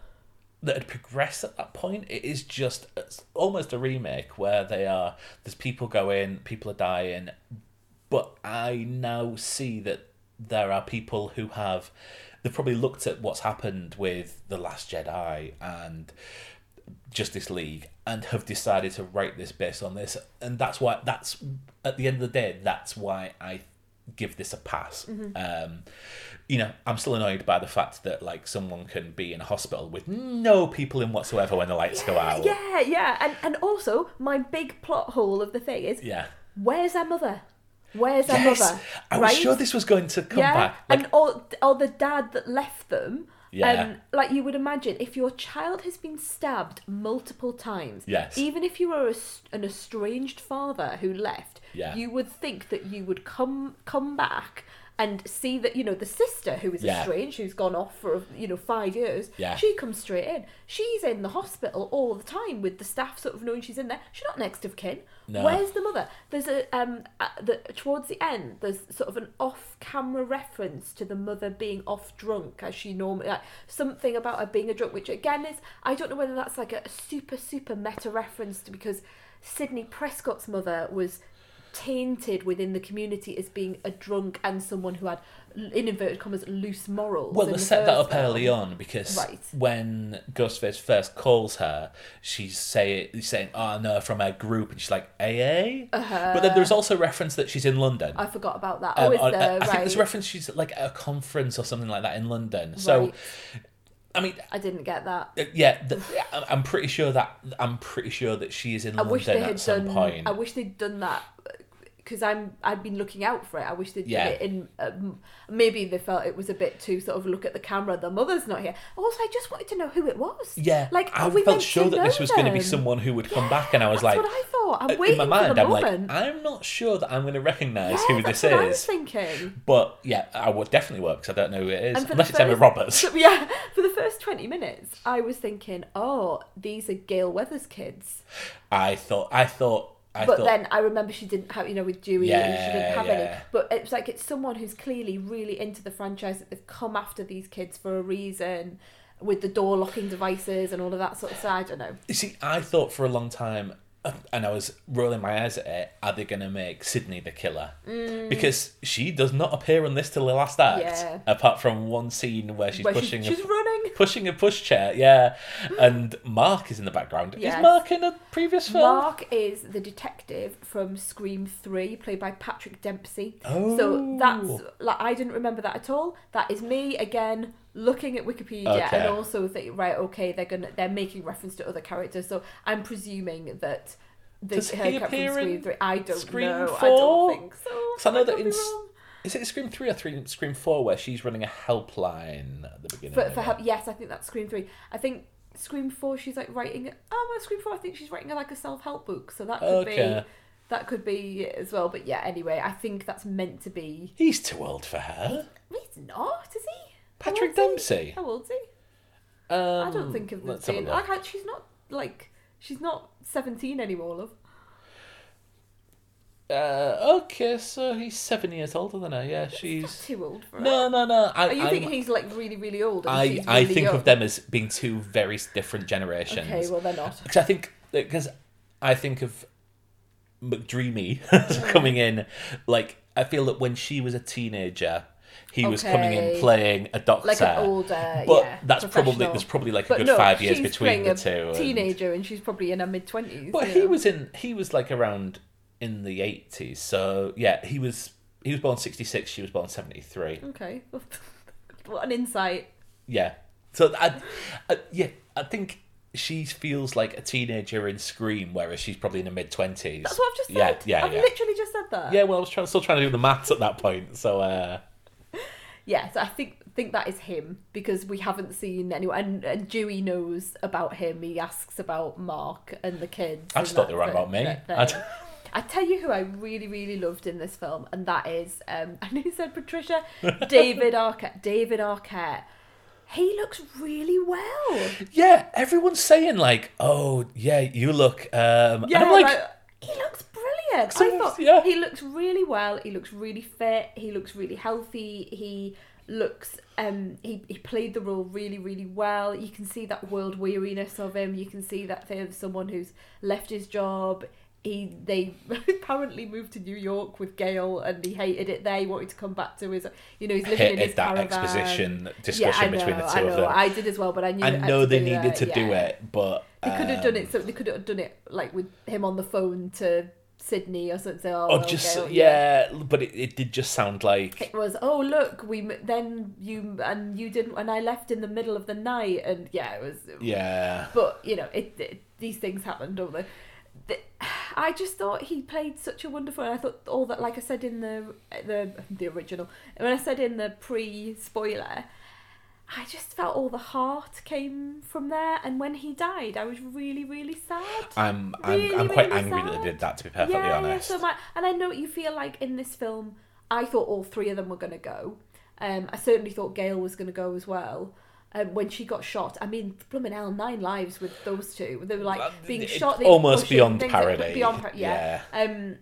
that had progressed at that point. It is just almost a remake where they are there's people going, people are dying, but I now see that there are people who have they've probably looked at what's happened with the Last Jedi and Justice League and have decided to write this based on this, and that's why that's at the end of the day that's why I give this a pass. Um, you know, I'm still annoyed by the fact that like someone can be in a hospital with no people in whatsoever when the lights go out. yeah yeah and and also my big plot hole of the thing is Yeah. where's our mother where's our Yes, mother I was right? sure this was going to come yeah back. Like, and or or the dad that left them Yeah. um, like you would imagine if your child has been stabbed multiple times Yes. even if you were a, an estranged father who left Yeah. you would think that you would come come back and see that you know the sister who is Yeah. estranged who's gone off for you know five years Yeah. she comes straight in she's in the hospital all the time with the staff sort of knowing she's in there she's not next of kin No. where's the mother there's a um the towards the end there's sort of an off-camera reference to the mother being off drunk as she normally like something about her being a drunk which again is i don't know whether that's like a super super meta reference to because sidney prescott's mother was tainted within the community as being a drunk and someone who had in inverted commas loose morals Well, they set that up early on because Right. when Ghostface first calls her, she's say, saying, "Oh no," from her group, and she's like "AA." But then there's also reference that she's in London. Uh-huh. i forgot about that Um, oh is on- there I think right there's reference she's like at a conference or something like that in London. So, Right. I mean, i didn't get that uh, yeah, the, I'm pretty sure that I'm pretty sure that she is in I wish London at some done. point. I wish they'd done that because I'm I'd been looking out for it. I wish they'd Yeah. done it in. Um, maybe they felt it was a bit too sort of look at the camera. The mother's not here. Also, I just wanted to know who it was. yeah, like I felt sure that this was going to be someone who would come back, and I was like, what I thought. I'm in my mind, I'm like. I'm not sure that I'm going to recognise yeah, who that's this what I was thinking. But yeah, I would definitely work because I don't know who it is, unless it's Emma first- Roberts. *laughs* Yeah, for the first twenty minutes, I was thinking, oh, these are Gale Weathers kids. I thought, I thought, I but thought, then I remember she didn't have, you know, with Dewey, she didn't have any. But it's like it's someone who's clearly really into the franchise that they've come after these kids for a reason, with the door locking devices and all of that sort of side. I don't know. you see, I thought for a long time, and I was rolling my eyes at it. Are they going to make Sidney the killer? Because she does not appear on this till the last act, Mm. Yeah. apart from one scene where she's Where pushing she's a, running. pushing a *laughs* pushh Yeah, and Mark is in the background. Yes. Is Mark in a previous film? Mark is the detective from Scream Three, played by Patrick Dempsey. Oh. So that's Oh. like I didn't remember that at all. That is me again looking at Wikipedia Okay. and also think right, okay, they're gonna they're making reference to other characters. So I'm presuming that the, Does her he appear Scream Three. I don't Scream know. I don't think so. Because I know that in be S- wrong. is it Scream Three or three, Scream Four where she's running a helpline at the beginning? For, for help, yes, I think that's Scream Three. I think Scream Four, she's like writing. Oh, well, Scream Four, I think she's writing like a self help book, so that could Okay. be that could be it as well. But yeah, anyway, I think that's meant to be. He's too old for her. He's not, is he? How Patrick he? Dempsey. How old's he? Um, I don't think of the let's have a like she's not like she's not seventeen anymore, love. Uh, okay, so he's seven years older than her. Yeah, she's. Too old for her. No, no, no. You I'm- thinking he's like really, really old? I, she's I think young? of them as being two very different generations. Okay, well they're not. Because I think because I think of McDreamy *laughs* coming in like I feel that when she was a teenager, he was coming in playing a doctor, Like an older, but yeah, that's probably there's probably like a But good no, five years between the a two. Teenager, and she's probably in her mid twenties. but he was in he was like around in the eighties, so yeah, he was he was born sixty six, she was born seventy three. okay. *laughs* what an insight. Yeah. So I, I yeah, I think she feels like a teenager in Scream, whereas she's probably in her mid twenties. That's what I've just said. Yeah, yeah, I've yeah. literally just said that. Yeah, well, I was trying, still trying to do the maths at that point. So, uh, Yeah, so I think think that is him because we haven't seen anyone, and, and Dewey knows about him. He asks about Mark and the kids. I just and thought they were on about me. *laughs* I. Tell you who I really, really loved in this film, and that is, um, *laughs* I nearly said Patricia, David *laughs* Arquette. David Arquette. He looks really well. yeah, everyone's saying like, "Oh, yeah, you look." Um, and Yeah, I'm like, like, he looks brilliant. So, I thought yeah. he looks really well. He looks really fit. He looks really healthy. He looks um he, he played the role really really well you can see that world weariness of him you can see that thing of someone who's left his job he they *laughs* apparently moved to New York with Gale and he hated it there he wanted to come back to his you know he's living in Hated his that caravan exposition yeah, discussion I know, between the I two know. of them. I did as well but I knew I know they needed that, to do it, but They could have done um, it. So they could have done it like with him on the phone to Sidney or something. Oh, Or well, just Gale, yeah, but it, it did just sound like It was oh look we then you and you didn't and I left in the middle of the night and yeah it was yeah. but you know it, it these things happen don't they the, I just thought he played such a wonderful I thought all that like I said in the the the original when I said in the pre spoiler I just felt all the heart came from there and when he died I was really really sad I'm I'm Really, I'm quite really angry that sad. they did that. To be perfectly honest, Yeah, so my, and I know what you feel like in this film, I thought all three of them were going to go. Um, I certainly thought Gale was going to go as well. Um, when she got shot, I mean, blooming hell, nine lives with those two. They were like being it- shot. they almost pushing beyond parody. Beyond par- yeah. Um,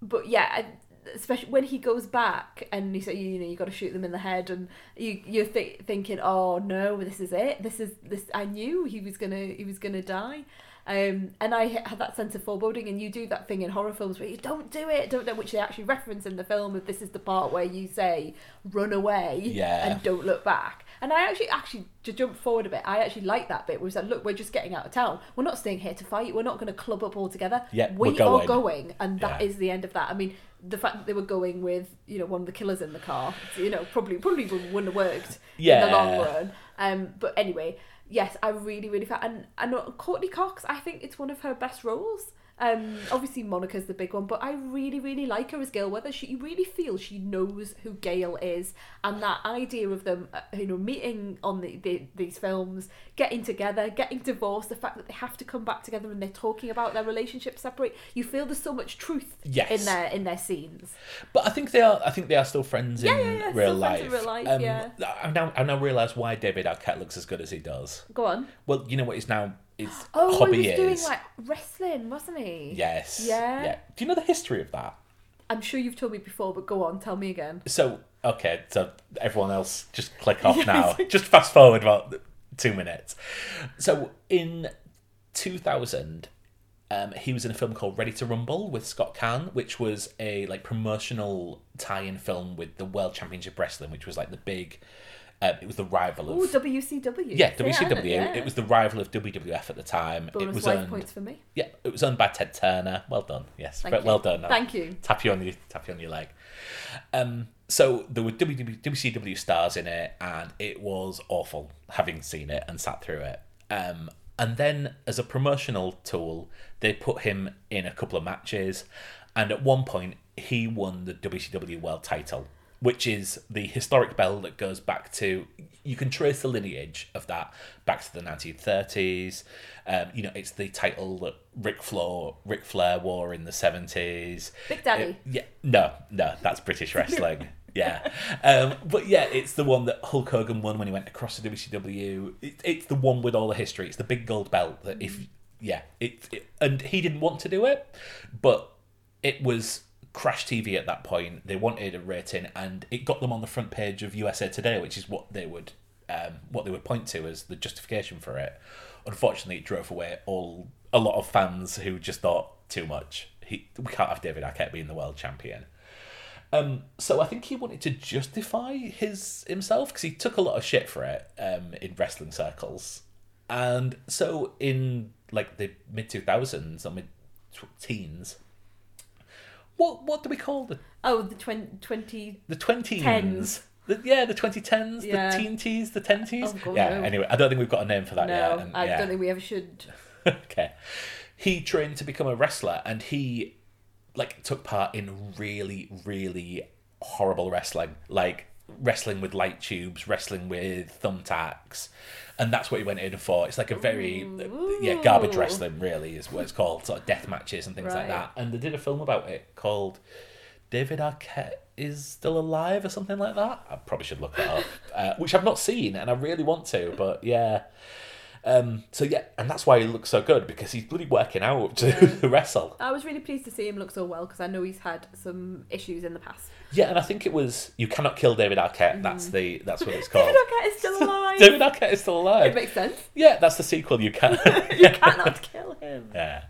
but yeah, especially when he goes back and he said, you know, you got to shoot them in the head, and you you're th- thinking, oh no, this is it. This is this. I knew he was gonna he was gonna die. Um, and I had that sense of foreboding, and you do that thing in horror films where you don't do it, don't know, which they actually reference in the film. If this is the part where you say "run away" Yeah. and don't look back, and I actually, actually, to jump forward a bit, I actually like that bit where we said, "Look, we're just getting out of town. We're not staying here to fight. We're not going to club up all together. Yeah, we we're are going." going, and that is Yeah. the end of that. I mean, the fact that they were going with you know one of the killers in the car, you know, probably probably wouldn't have worked yeah. in the long run. Um, but anyway, yes, I really really felt and and Courteney Cox, I think it's one of her best roles. Um, obviously Monica's the big one, but I really, really like her as Gale Weathers. She you really feel she knows who Gale is, and that idea of them, uh, you know, meeting on the, the these films, getting together, getting divorced, the fact that they have to come back together and they're talking about their relationship separate. You feel there's so much truth Yes. in their in their scenes. But I think they are. I think they are still friends Yeah, in yeah, yeah, real still life. friends in real life, Um, yeah. I now I now realise why David Arquette looks as good as he does. Go on. Well, you know what He's now his Oh, hobby he was doing like wrestling, wasn't he? yes. Yeah. Yeah. Do you know the history of that? I'm sure you've told me before, but go on, tell me again. So okay, so everyone else just click off *laughs* now. just fast forward about two minutes. So in two thousand, um, he was in a film called Ready to Rumble with Scott Caan, which was a like promotional tie-in film with the World Championship Wrestling, which was like the big. Uh, it was the rival of Oh, WCW. yeah See, I know, WCW. yeah. It was the rival of WWF at the time. it bonus was life owned, points for me. yeah, it was owned by Ted Turner. Well done. Yes, Thank but you. well done. Thank you. Tap you on your tap you on your leg. Um, so there were WW, WCW stars in it, and it was awful. Having seen it and sat through it, um, and then as a promotional tool, They put him in a couple of matches, and at one point he won the WCW World Title, which is the historic belt that goes back to. You can trace the lineage of that back to the 1930s. Um, you know, it's the title that Ric Flair, Ric Flair wore in the 70s. Big Daddy. Uh, yeah, no, no, that's British *laughs* wrestling. yeah, um, but yeah, it's the one that Hulk Hogan won when he went across the WCW. It, it's the one with all the history. It's the big gold belt that if yeah, it, it and he didn't want to do it, but it was crash TV at that point. They wanted a rating, and it got them on the front page of USA Today, which is what they would um, what they would point to as the justification for it. Unfortunately, it drove away all a lot of fans who just thought too much. He, we can't have David Arquette being the world champion. Um, so I think he wanted to justify his himself because he took a lot of shit for it um, in wrestling circles, and so in like the mid two thousands or mid teens, what what do we call the Oh, the 20, 20 the twenties? Tens. The, yeah, the twenty tens, Yeah. the teen tees, the tenties. Oh, God, yeah. no. Anyway, I don't think we've got a name for that No, yet. and- I yeah. don't think we ever should. *laughs* okay. He trained to become a wrestler and he like took part in really, really horrible wrestling. Like wrestling with light tubes, wrestling with thumbtacks. And that's what he went in for. It's like a very yeah, garbage wrestling really is what it's called. Sort of death matches and things like that. And they did a film about it called David Arquette is still alive or something like that. I probably should look that up, uh, which I've not seen and I really want to, but yeah. Um, so yeah, and that's why he looks so good because he's bloody working out to *laughs* wrestle. I was really pleased to see him look so well because I know he's had some issues in the past. Yeah, and I think it was "You Cannot Kill David Arquette." That's the that's what it's *laughs* called. David Arquette is still *laughs* alive. David Arquette is still alive. It makes sense. yeah, that's the sequel. You can. You cannot kill him. yeah.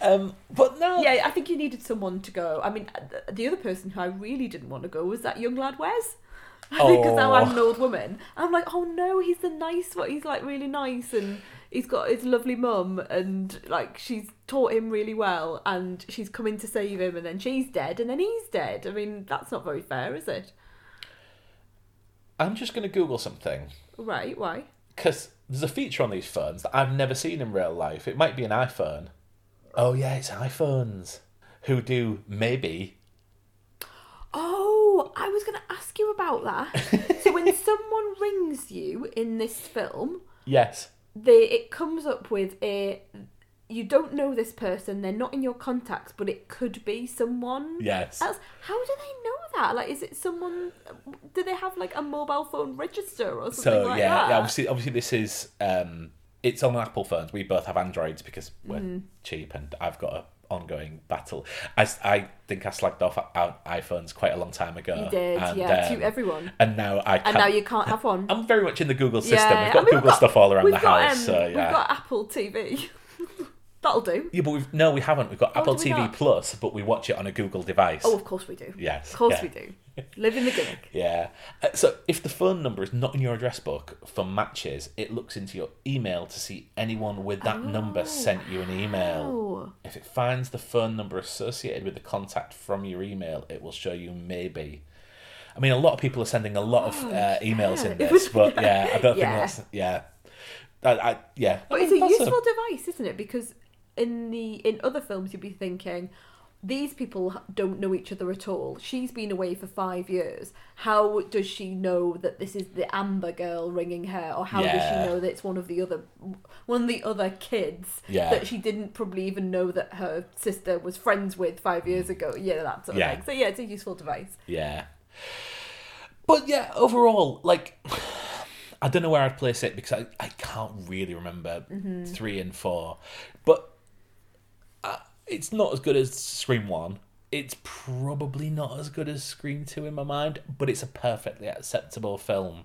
Um, but no. Yeah, I think you needed someone to go. I mean, the other person who I really didn't want to go was that young lad Wes. *laughs* because now I'm an old woman. I'm like, oh no, he's the nice one. He's like really nice, and he's got his lovely mum, and like she's taught him really well, and she's coming to save him, and then she's dead, and then he's dead. I mean, that's not very fair, is it? I'm just going to Google something Right? Why? because there's a feature on these phones that I've never seen in real life. It might be an iPhone. Oh yeah, it's iPhones who do maybe. I was going to ask you about that. *laughs* so when someone rings you in this film, Yes. they it comes up with a you don't know this person they're not in your contacts but it could be someone Yes. else how do they know that like is it someone do they have like a mobile phone register or something So like yeah, that yeah. Obviously, obviously, this is um, it's on Apple phones. We both have Androids because we're Mm. cheap, and I've got a ongoing battle. I, I think I slagged off our iPhones quite a long time ago. you did and, yeah um, to everyone And now I can't. and now you can't have one I'm very much in the Google system. yeah We've got and we've Google stuff all around the got, house. um, so we've got apple tv that'll do Yeah, but we've, no, we haven't. We've got Apple do we TV not? Plus, but we watch it on a Google device. oh of course we do Yes, of course yeah. we do live in the gimmick *laughs* Yeah. Uh, so if the phone number is not in your address book for matches, it looks into your email to see anyone with that number sent you an email. oh If it finds the phone number associated with the contact from your email, it will show you maybe. I mean, a lot of people are sending a lot of uh, emails in Oh, *laughs* this, but yeah, I don't think Yeah. that's yeah. I, I, yeah, But it's a useful device, isn't it? Because in the in other films, you'd be thinking, these people don't know each other at all. She's been away for five years. How does she know that this is the Amber girl ringing her, or how does she know that it's one of the other one of the other kids Yeah. that she didn't probably even know that her sister was friends with five years ago? Yeah, that sort of Yeah. thing. So yeah, it's a useful device. Yeah. But yeah, overall, like, *sighs* I don't know where I'd place it because I, I can't really remember Mm-hmm. three and four. But it's not as good as Scream 1. It's probably not as good as Scream 2 in my mind, but it's a perfectly acceptable film.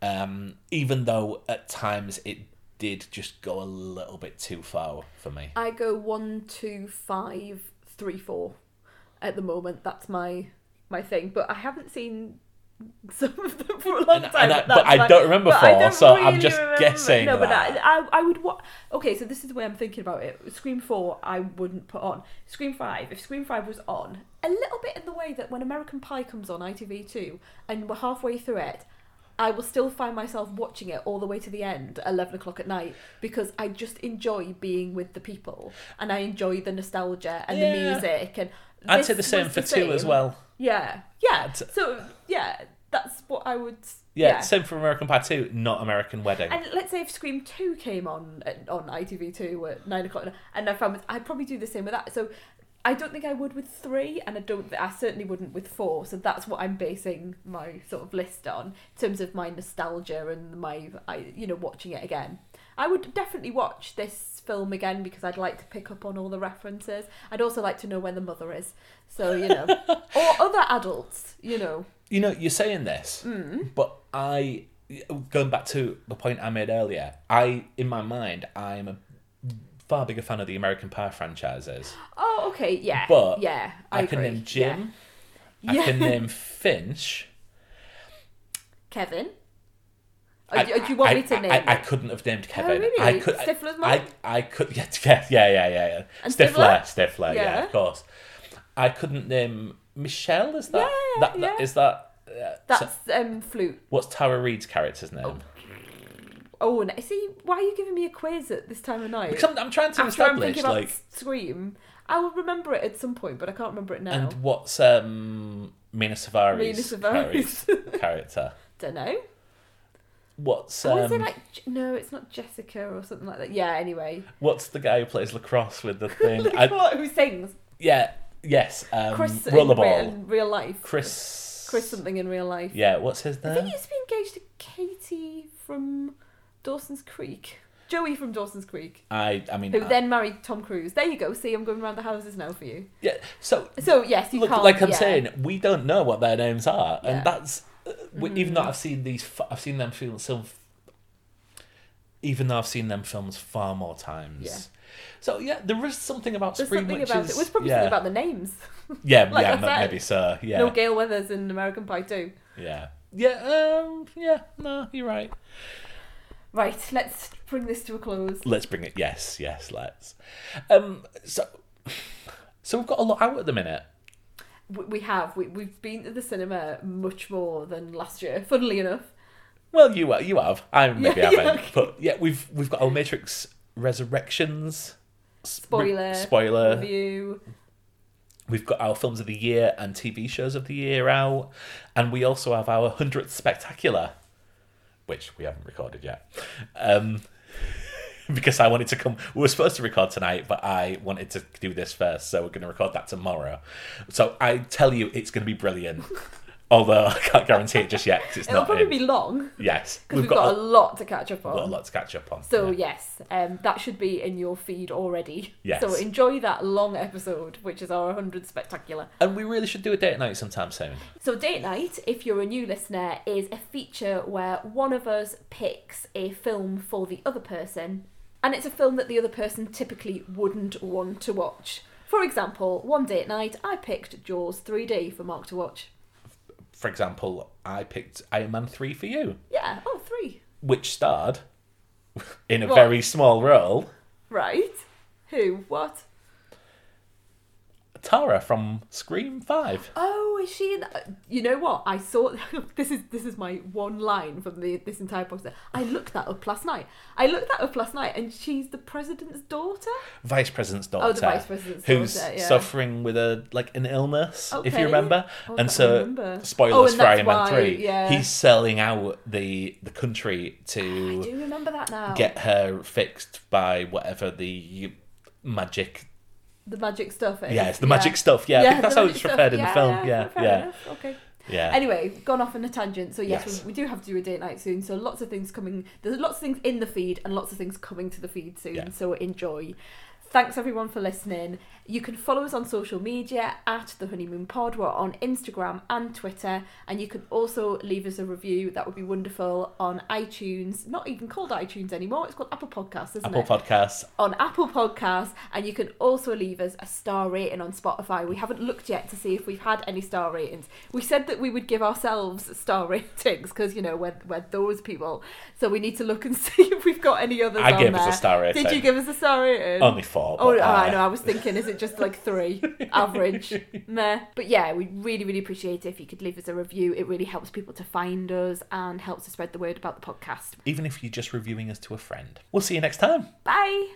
Um, even though at times it did just go a little bit too far for me. I go one, two, five, three, four. At the moment, that's my my thing. But I haven't seen *laughs* some of them for a long And- time. and I- but I don't remember four, don't so I'm just remember. guessing No, but I, that. I I would wa Okay, so this is the way I'm thinking about it. Scream four, I wouldn't put on. Scream five, if Scream five was on, a little bit in the way that when American Pie comes on ITV two, and we're halfway through it. I will still find myself watching it all the way to the end, eleven o'clock at night, because I just enjoy being with the people and I enjoy the nostalgia and Yeah. the music and. I'd say the same for two as well. Yeah, yeah. So yeah, that's what I would. Yeah, same for American Pie 2, not American Wedding. And let's say if Scream Two came on at- on ITV Two at nine o'clock, and I found I'd probably do the same with that. So I don't think I would with three, and I don't. I certainly wouldn't with four. So that's what I'm basing my sort of list on in terms of my nostalgia and my, I you know, watching it again. I would definitely watch this film again because I'd like to pick up on all the references. I'd also like to know where the mother is. So you know, *laughs* or other adults. You know, You know, you're saying this, Mm. but I, going back to the point I made earlier, I, in my mind, I'm a far bigger fan of the American Pie franchises. oh okay, yeah, But yeah, I, I, can agree. name Jim, Yeah. I Yeah. can name Finch. Kevin. Oh, I, do, do you want I- me to name I, I it? couldn't have named Kevin. really? I could. Stifler's I, mum? I, I could. *laughs* Yeah, yeah, yeah, yeah, yeah. And Stifler, Stifler? Stifler. Yeah. Yeah. of course. I couldn't name Michelle. Is that? Yeah, that, that yeah. is that? Uh, so- That's um flute. what's Tara Reid's character's name? Oh, and see, why are you giving me a quiz at this time of night? Because I'm, I'm trying to After I'm establish thinking about like Scream, I will remember it at some point, but I can't remember it now. And what's um Mena Suvari's Mena Suvari's. character? *laughs* Don't know. What's Oh, is it um like no? It's not Jessica or something like that. Yeah. Anyway, what's the guy who plays lacrosse with the thing? *laughs* I. Who sings? yeah, yes, um, Chris in, rollerball. re- in real life. Chris. Chris something in real life. Yeah, what's his name I think he used to be engaged to Katie from Dawson's Creek. Joey from Dawson's Creek, I I mean, who I- then married Tom Cruise. There you go. See, I'm going around the houses now for you. yeah. So So yes, you look, can't. like I'm yeah. saying, we don't know what their names are, Yeah. and that's we- even Mm. though I've seen these, I've seen them film some. Even though I've seen them films far more times. Yeah. So yeah, there is something about There's something about is it. It was probably yeah. something about the names. Yeah, *laughs* Like yeah, I m- said. maybe so. Yeah, No Gale Weathers in American Pie too. yeah, yeah. Um, yeah. No, you're right. Right, let's bring this to a close. Let's bring it. Yes, yes. Let's. Um. So, *sighs* so we've got a lot out at the minute. We, have. We, we've been to the cinema much more than last year, funnily enough. Well, you are. You have. I *laughs* maybe Yeah, haven't. okay. But yeah, we've we've got our Matrix Resurrections. Spoiler. Spoiler. Review. We've got our films of the year and TV shows of the year out, and we also have our hundredth spectacular, which we haven't recorded yet, um, *laughs* because I wanted to come. We were supposed to record tonight, but I wanted to do this first, so we're going to record that tomorrow. So I tell you, it's going to be brilliant. *laughs* Although I can't guarantee it just yet 'cause it's It'll not probably in. be long Yes, because we've, got, a, lot to catch up we've got a lot to catch up on. So yeah. yes, um, that should be in your feed already. Yes. So enjoy that long episode, which is our 100 spectacular. and we really should do a date night sometime soon. So Date Night, if you're a new listener, is a feature where one of us picks a film for the other person, and it's a film that the other person typically wouldn't want to watch. For example, one date night, I picked Jaws 3D for Mark to watch. For example, I picked Iron Man three for you. Yeah, oh, three. which starred *laughs* in a What? very small role Right. Who? What? Tara from Scream Five. Oh, is she? In that? You know what? I saw. *laughs* this is this is my one line from the this entire poster. I looked that up last night. I looked that up last night, and she's the president's daughter. Vice President's daughter, Oh, the Vice President's who's daughter, yeah. suffering with a like an illness, if you remember. Oh, and so, remember. spoilers Oh, and for Iron Man Three. yeah. He's selling out the the country *gasps* I to do remember that now. get her fixed by whatever the magic. The magic stuff. Is. Yeah, it's the magic stuff. Yeah, I think that's how it's stuff. in the film. Yeah, yeah. Okay. yeah. Anyway, gone off on a tangent. So yes, Yes. We, we do have to do a date night soon. So lots of things coming. There's lots of things in the feed and lots of things coming to the feed soon. Yeah. So enjoy. Thanks everyone for listening. You can follow us on social media at the Honeymoon Pod. We're on Instagram and Twitter, and you can also leave us a review. That would be wonderful on iTunes. Not even called iTunes anymore. It's called Apple Podcasts, isn't Apple it? Podcasts. on Apple Podcasts, and you can also leave us a star rating on Spotify. We haven't looked yet to see if we've had any star ratings. We said that we would give ourselves star *laughs* ratings because you know we're, we're those people. So we need to look and *laughs* see if we've got any others. I on gave us there. a star rating. Did you give us a star rating? Only four. Four. Oh, but, oh, I uh, know. I was thinking, is it just like three *laughs* average? Meh. But yeah, we really, really appreciate it if you could leave us a review. It really helps people to find us and helps to spread the word about the podcast. Even if you're just reviewing us to a friend. We'll see you next time. Bye.